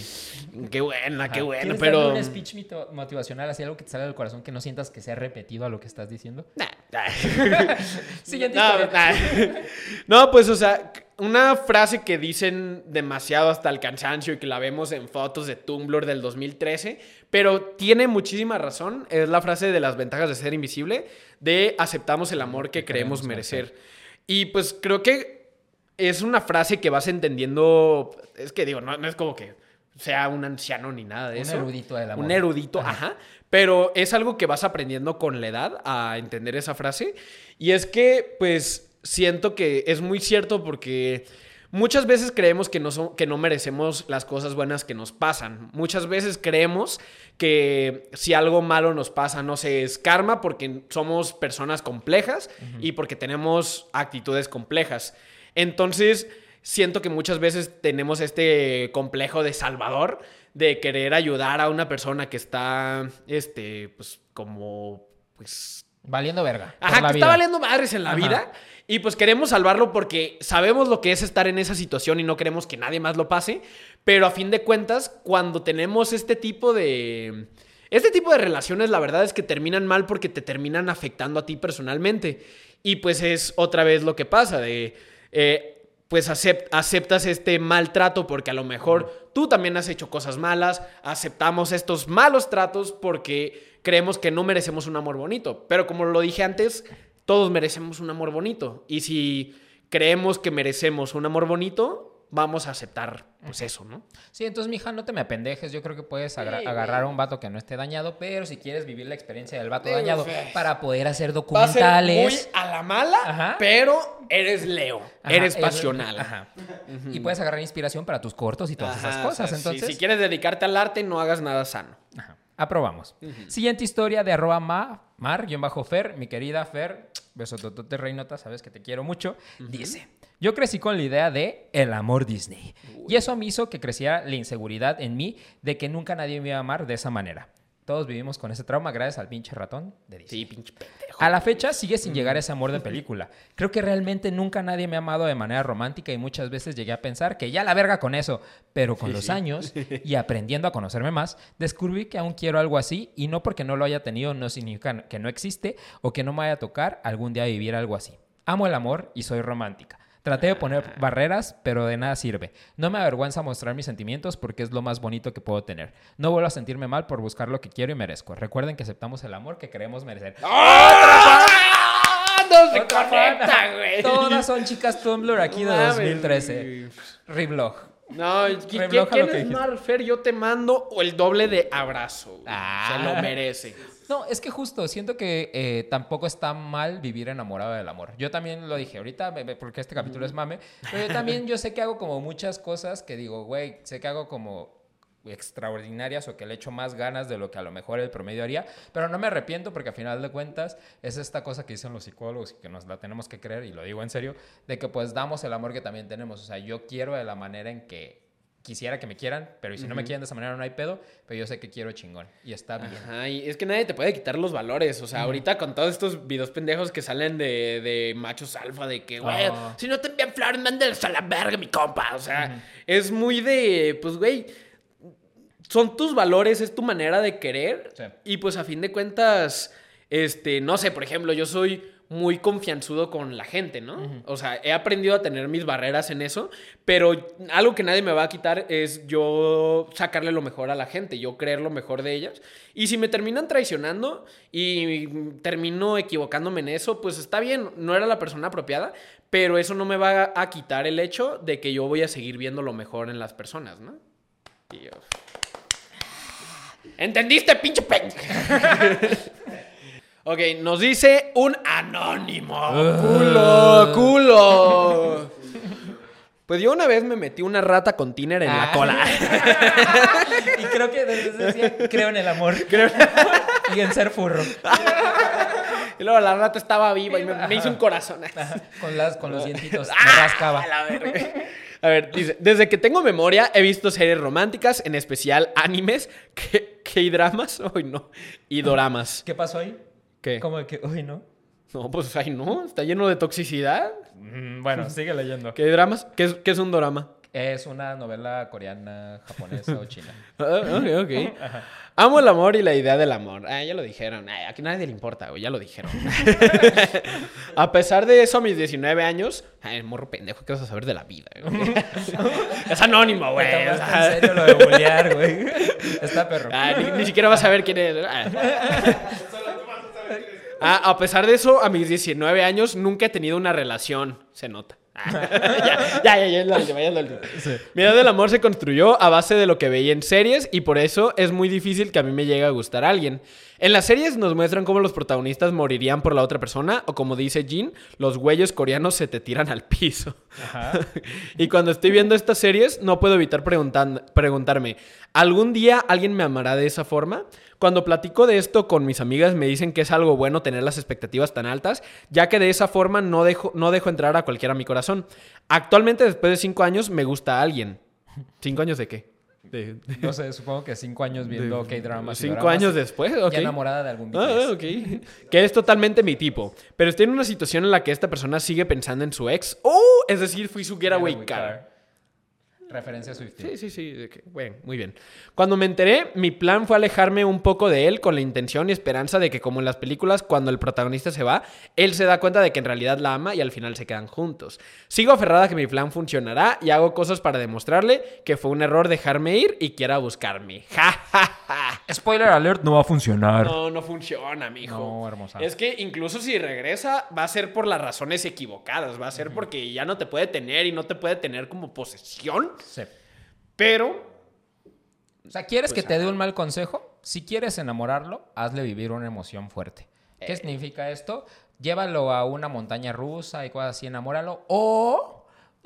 Qué buena, qué Ajá. buena. ¿Quieres Pero. un speech motivacional, así algo que te salga del corazón que no sientas que sea repetido a lo que estás diciendo? Nah, nah. Siguiente No, nah. No, pues, o sea, una frase que dicen demasiado hasta el cansancio y que la vemos en fotos de Tumblr del 2013, pero tiene muchísima razón, es la frase de las ventajas de ser invisible, de aceptamos el amor que creemos merecer. Y pues creo que es una frase que vas entendiendo, es que digo, no, no es como que sea un anciano ni nada de Un eso. erudito del amor. Un erudito, ajá. Pero es algo que vas aprendiendo con la edad a entender esa frase. Y es que, pues, siento que es muy cierto porque muchas veces creemos que no, son- que no merecemos las cosas buenas que nos pasan. Muchas veces creemos que si algo malo nos pasa, no sé, es karma porque somos personas complejas y porque tenemos actitudes complejas. Entonces, siento que muchas veces tenemos este complejo de salvador, de querer ayudar a una persona que está, este, pues, como, pues... Valiendo verga. Ajá, la que vida. está valiendo madres en la Ajá. vida. Y pues queremos salvarlo porque sabemos lo que es estar en esa situación y no queremos que nadie más lo pase. Pero a fin de cuentas, cuando tenemos este tipo de... Este tipo de relaciones, la verdad es que terminan mal porque te terminan afectando a ti personalmente. Y pues es otra vez lo que pasa, de... eh, pues acep- aceptas este maltrato porque a lo mejor tú también has hecho cosas malas, aceptamos estos malos tratos porque creemos que no merecemos un amor bonito. Pero como lo dije antes, todos merecemos un amor bonito. Y si creemos que merecemos un amor bonito, vamos a aceptar pues eso, ¿no? Sí, entonces, mija, no te me apendejes. Yo creo que puedes agra- Sí, agarrar a un vato que no esté dañado, pero si quieres vivir la experiencia del vato dañado para poder hacer Va a ser muy documentales. a la mala, Ajá. pero eres Leo, Ajá, eres es- pasional. Ajá. Y puedes agarrar inspiración para tus cortos y todas Ajá, esas o cosas. sea, entonces, si, quieres dedicarte al arte, no hagas nada sano. Ajá. Aprobamos. Siguiente historia de arroba ma, mar-fer, mi querida Fer, besototote reinota, sabes que te quiero mucho. Dice, yo crecí con la idea de el amor Disney. Y eso me hizo que creciera la inseguridad en mí de que nunca nadie me iba a amar de esa manera. Todos vivimos con ese trauma gracias al pinche ratón de Disney. Sí, pinche pendejo. A la fecha sigue sin llegar ese amor de película. Creo que realmente nunca nadie me ha amado de manera romántica y muchas veces llegué a pensar que ya la verga con eso. Pero con los años y aprendiendo a conocerme más, descubrí que aún quiero algo así y no porque no lo haya tenido no significa que no existe o que no me vaya a tocar algún día vivir algo así. Amo el amor y soy romántica. Traté de poner barreras, pero de nada sirve. No me avergüenza mostrar mis sentimientos porque es lo más bonito que puedo tener. No vuelvo a sentirme mal por buscar lo que quiero y merezco. Recuerden que aceptamos el amor que queremos merecer. ¡Ah! No se Otra conecta, güey. Todas son chicas Tumblr aquí de mames, 2013. güey. Reblog. No, ¿qui- Rebloja ¿quién es. Marfer? Yo te mando o el doble de abrazo. Ah. Se lo merece. No, es que justo, siento que eh, tampoco está mal vivir enamorado del amor. Yo también lo dije ahorita, porque este capítulo es mame, pero yo también yo sé que hago como muchas cosas que digo, güey, sé que hago como extraordinarias o que le echo más ganas de lo que a lo mejor el promedio haría, pero no me arrepiento porque a final de cuentas es esta cosa que dicen los psicólogos y que nos la tenemos que creer, y lo digo en serio, de que pues damos el amor que también tenemos. O sea, yo quiero de la manera en que quisiera que me quieran, pero y si no me quieren de esa manera no hay pedo, pero yo sé que quiero chingón y está bien. Ajá, y es que nadie te puede quitar los valores. O sea, ahorita con todos estos videos pendejos que salen de, de machos alfa, de que, güey, Ajá. si no te envían flores, mándalas a la verga, mi compa. O sea, es muy de, pues, güey, son tus valores, es tu manera de querer. Sí. Y pues a fin de cuentas, este, no sé, por ejemplo, yo soy muy confianzudo con la gente, ¿no? O sea, he aprendido a tener mis barreras en eso, pero algo que nadie me va a quitar es yo sacarle lo mejor a la gente, yo creer lo mejor de ellas. Y si me terminan traicionando y termino equivocándome en eso, pues está bien, no era la persona apropiada, pero eso no me va a quitar el hecho de que yo voy a seguir viendo lo mejor en las personas, ¿no? Y yo... ¿Entendiste, pinche pe... ok, nos dice un anónimo. culo, culo. Pues yo una vez me metí una rata con tiner en la Ah. cola. y creo que desde ese día creo en el amor. y en ser furro. y luego la rata estaba viva y me, me hizo un corazón. Ajá, Con, las, con los dientitos. Me rascaba. A la verga. A ver, dice, desde que tengo memoria he visto series románticas, en especial animes, que, que dramas, hoy no, y doramas. ¿Qué pasó ahí? ¿Qué? Como que, uy, no. No, pues ay no, está lleno de toxicidad. Mm, Bueno, sigue leyendo. ¿Qué dramas? ¿Qué es, qué es un dorama? Es una novela coreana, japonesa o china. Ah, ok, ok. Amo el amor y la idea del amor. Ah, ya lo dijeron. Ay, aquí nadie le importa, güey. Ya lo dijeron. a pesar de eso, a mis 19 años... Ay, morro pendejo, ¿qué vas a saber de la vida? güey? es anónimo, güey. ¿Te o tomaste sea, en serio lo de bullear, güey? Está perro. ah, ni, ni siquiera vas a saber quién es. Ah. A pesar de eso, a mis 19 años nunca he tenido una relación. Se nota. Ah, ya, ya, ya, ya es la última, ya es la última. Mi idea del amor se construyó a base de lo que veía en series y por eso es muy difícil que a mí me llegue a gustar a alguien. En las series nos muestran cómo los protagonistas morirían por la otra persona o como dice Jin, los güeyes coreanos se te tiran al piso. Ajá. y cuando estoy viendo estas series no puedo evitar preguntarme, ¿algún día alguien me amará de esa forma? Cuando platico de esto con mis amigas me dicen que es algo bueno tener las expectativas tan altas, ya que de esa forma no dejo, no dejo entrar a cualquiera a mi corazón. Actualmente, después de cinco años, me gusta a alguien. ¿Cinco años de qué? De- de- No sé, supongo que cinco años viendo K-dramas. cinco años después, ok. Y enamorada de algún Ah, BTS. ok. Que es totalmente mi tipo. Pero estoy en una situación en la que esta persona sigue pensando en su ex. ¡Oh! Es decir, fui su getaway Getaway car. car. Referencia a Swift. Sí, sí, sí. Bueno, muy bien. Cuando me enteré, mi plan fue alejarme un poco de él con la intención y esperanza de que, como en las películas, cuando el protagonista se va, él se da cuenta de que en realidad la ama y al final se quedan juntos. Sigo aferrada a que mi plan funcionará y hago cosas para demostrarle que fue un error dejarme ir y quiera buscarme. ¡Ja, ja, ja! Spoiler alert, no va a funcionar. No, no funciona, mijo. No, hermosa. Es que incluso si regresa, va a ser por las razones equivocadas. Va a ser porque ya no te puede tener y no te puede tener como posesión. Sí. Pero O sea, ¿quieres Pues, que te dé un mal consejo? Si quieres enamorarlo, hazle vivir una emoción fuerte. ¿Qué Eh. significa esto? Llévalo a una montaña rusa y cosas así, enamóralo. O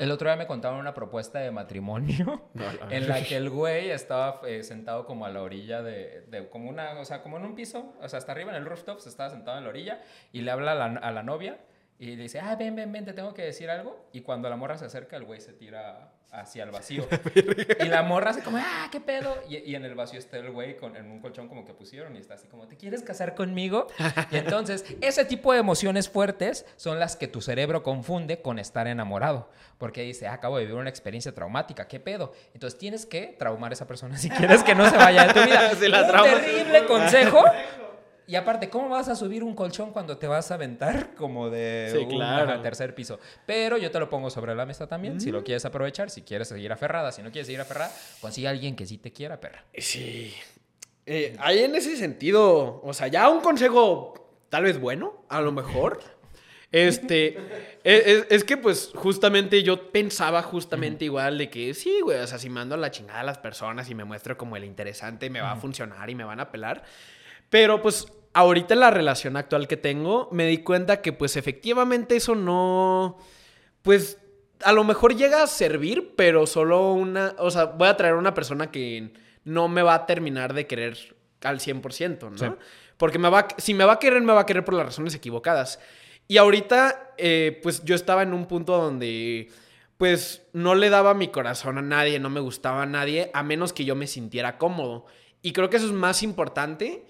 el otro día me contaron una propuesta de matrimonio en la que el güey estaba eh, sentado como a la orilla de, de- como una, o sea, como en un piso, o sea, hasta arriba en el rooftop, se estaba sentado en la orilla y le habla a la, a la novia y le dice, ah, ven, ven, ven, te tengo que decir algo. Y cuando la morra se acerca, el güey se tira hacia el vacío. y la morra así como, ah, qué pedo. Y, y en el vacío está el güey con, en un colchón como que pusieron y está así como, ¿te quieres casar conmigo? Y entonces, ese tipo de emociones fuertes son las que tu cerebro confunde con estar enamorado. Porque dice, ah, acabo de vivir una experiencia traumática, ¿qué pedo? Entonces tienes que traumar a esa persona si quieres que no se vaya de tu vida. Si la un terrible consejo. Y aparte, ¿cómo vas a subir un colchón cuando te vas a aventar como de Sí, un claro. tercer piso? Pero yo te lo pongo sobre la mesa también, si lo quieres aprovechar, si quieres seguir aferrada, si no quieres seguir aferrada, consigue a alguien que sí te quiera, perra. Sí. Eh, ahí en ese sentido, o sea, ya un consejo tal vez bueno, a lo mejor. Este, es, es- es que pues justamente yo pensaba justamente igual de que sí, güey, o sea, si mando a la chingada a las personas y me muestro como el interesante, me va a funcionar y me van a pelar. Pero pues ahorita en la relación actual que tengo, me di cuenta que pues efectivamente eso no, pues a lo mejor llega a servir, pero solo una, o sea, voy a traer una persona que no me va a terminar de querer al 100%, ¿no? Sí. Porque me va, a- si me va a querer, me va a querer por las razones equivocadas. Y ahorita, eh, pues yo estaba en un punto donde, pues no le daba mi corazón a nadie, no me gustaba a nadie, a menos que yo me sintiera cómodo. Y creo que eso es más importante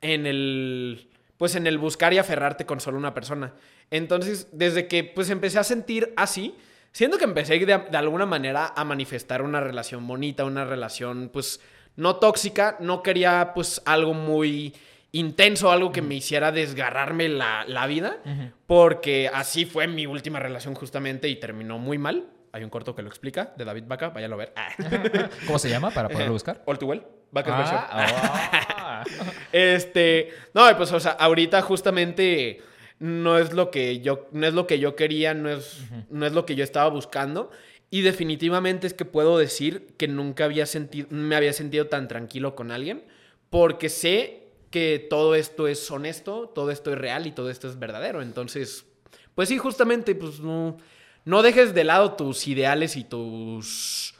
en el pues en el buscar y aferrarte con solo una persona. Entonces, desde que pues empecé a sentir así, siento que empecé de, de alguna manera a manifestar una relación bonita, una relación pues no tóxica, no quería pues algo muy intenso, algo que me hiciera desgarrarme la, la vida, porque así fue mi última relación justamente y terminó muy mal. Hay un corto que lo explica, de David Baca, váyanlo a ver. ¿Cómo se llama para poderlo buscar? All Too Well, Baca's version. Ah, ah. Este, no, pues, o sea, ahorita justamente no es lo que yo, no es lo que yo quería, no es, no es lo que yo estaba buscando. Y definitivamente es que puedo decir que nunca había sentido, me había sentido tan tranquilo con alguien, porque sé que todo esto es honesto, todo esto es real y todo esto es verdadero. Entonces, pues sí, justamente, pues no, no dejes de lado tus ideales y tus,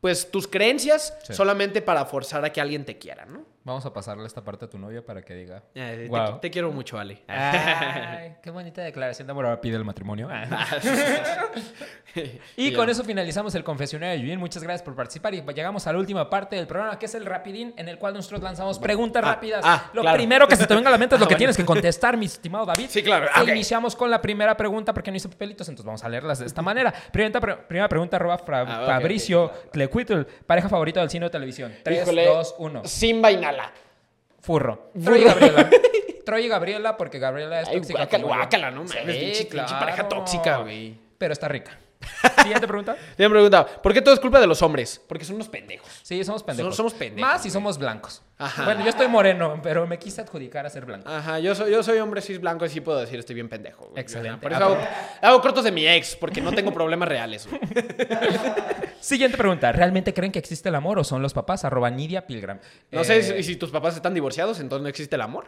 pues, tus creencias Sí. solamente para forzar a que alguien te quiera, ¿no? Vamos a pasarle esta parte a tu novio para que diga. Eh, te- Wow. te, quiero mucho, Ale. Ay, qué bonita declaración de amor. Ahora pide el matrimonio. Y Ya. con eso finalizamos el confesionario de Yuyín. Muchas gracias por participar y llegamos a la última parte del programa, que es el rapidín, en el cual nosotros lanzamos preguntas Ah, rápidas. ah, lo claro. primero que se te venga a la mente es lo Ah, que bueno. tienes que contestar, mi estimado David. Sí, claro. E Ah. Iniciamos con la primera pregunta porque no hice papelitos, entonces vamos a leerlas de esta manera. Primera, pre- primera pregunta, arroba Fra- Ah, Fabricio ok, Tlecuitl, pareja favorita del cine o televisión. 3, Híjole, 2, 1. Simba y Nala. Furro. Troy y Gabriela. Troy y Gabriela porque Gabriela es Ay, tóxica. guácala, guácala, no mames, Sí, pinche- pinche pareja claro. tóxica, güey. Pero está rica. Siguiente pregunta. Han preguntado, ¿por qué todo es culpa de los hombres? Porque son unos pendejos. Sí, somos pendejos. Somos pendejos, Más si somos blancos. Ajá. Bueno, yo estoy moreno, pero me quise adjudicar a ser blanco. Ajá, yo soy, yo soy hombre cis blanco y sí puedo decir estoy bien pendejo. güey. Excelente. Por eso hago, hago cortos de mi ex, porque no tengo problemas reales. güey. Siguiente pregunta. ¿Realmente creen que existe el amor o son los papás? Arroba Nidia Pilgram. No Eh, sé si, si tus papás están divorciados, entonces no existe el amor.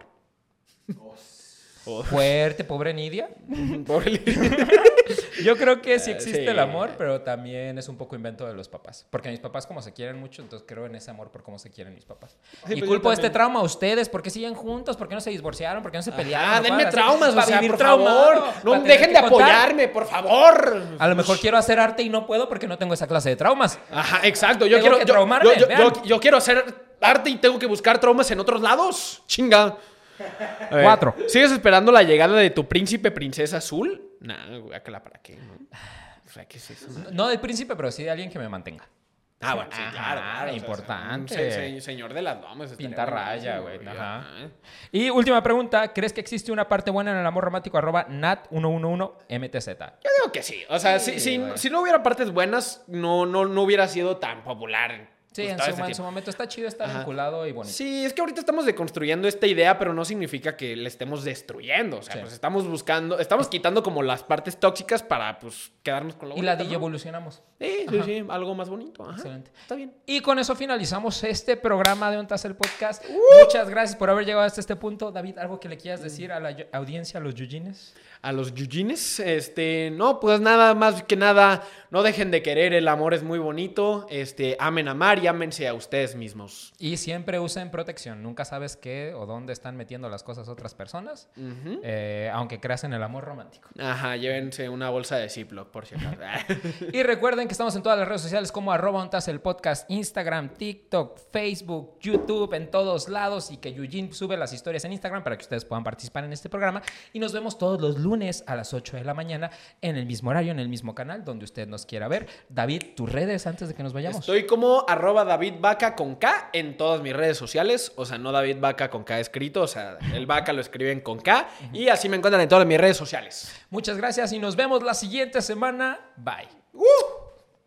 Fuerte, pobre Nidia. Pobre- Yo creo que sí existe sí. el amor, pero también es un poco invento de los papás. Porque mis papás como se quieren mucho, entonces creo en ese amor por cómo se quieren mis papás. Sí, y pues yo culpo este trauma a ustedes. ¿Por qué siguen juntos? ¿Por qué no se divorciaron? ¿Por qué no se pelearon? Ah, ¿No denme traumas, o sea, vivir favor. No dejen de apoyarme, por favor. A lo mejor quiero hacer arte y no puedo porque no tengo esa clase de traumas. Ajá, exacto. Yo Tengo quiero que yo- traumarme, yo quiero hacer arte y tengo que buscar traumas en otros lados. Chinga. Cuatro. ¿Sigues esperando la llegada de tu príncipe princesa azul? Nah, guácala, ¿para qué? no? O sea, ¿qué es eso? No del príncipe, pero sí de alguien que me mantenga. Ah, bueno, sí, Ajá, claro, claro. o sea, importante. un se- se- señor de las damas. estaría Pinta raya, güey. Ajá. Ajá. Y última pregunta. ¿Crees que existe una parte buena en el amor romántico? Arroba nat111mtz. Yo digo que sí. O sea, si, si- güey. si no hubiera partes buenas, no, no, no hubiera sido tan popular. Sí, pues, en todo su, este en tiempo. su momento está chido estar Ajá. vinculado y bonito. Sí, es que ahorita estamos deconstruyendo esta idea, pero no significa que la estemos destruyendo. O sea, Sí. pues estamos buscando, estamos quitando como las partes tóxicas para pues quedarnos con lo Y la bonito, ¿no? evolucionamos. Sí, sí, sí, algo más bonito. Ajá. Excelente. Está bien. Y con eso finalizamos este programa de Ontas el Podcast. Uh. Muchas gracias por haber llegado hasta este punto. David, ¿algo que le quieras decir a la audiencia, a los yujines? A los yujines, este, no, pues nada más que nada, no dejen de querer, el amor es muy bonito, este, amen amar y ámense a ustedes mismos. Y siempre usen protección. Nunca sabes qué o dónde están metiendo las cosas otras personas, eh, aunque creas en el amor romántico. Ajá, llévense una bolsa de Ziploc, por si acaso. Y recuerden que estamos en todas las redes sociales como arroba ontas el podcast, Instagram, TikTok, Facebook, YouTube, en todos lados y que Yujin sube las historias en Instagram para que ustedes puedan participar en este programa. Y nos vemos todos los lunes a las 8 de la mañana en el mismo horario, en el mismo canal, donde usted nos quiera ver. David, tus redes antes de que nos vayamos. Estoy como arroba David Vaca con K en todas mis redes sociales. O sea, no David Vaca con K escrito. O sea, el Vaca lo escriben con K. Y así me encuentran en todas mis redes sociales. Muchas gracias y nos vemos la siguiente semana. Bye. ¡Uh!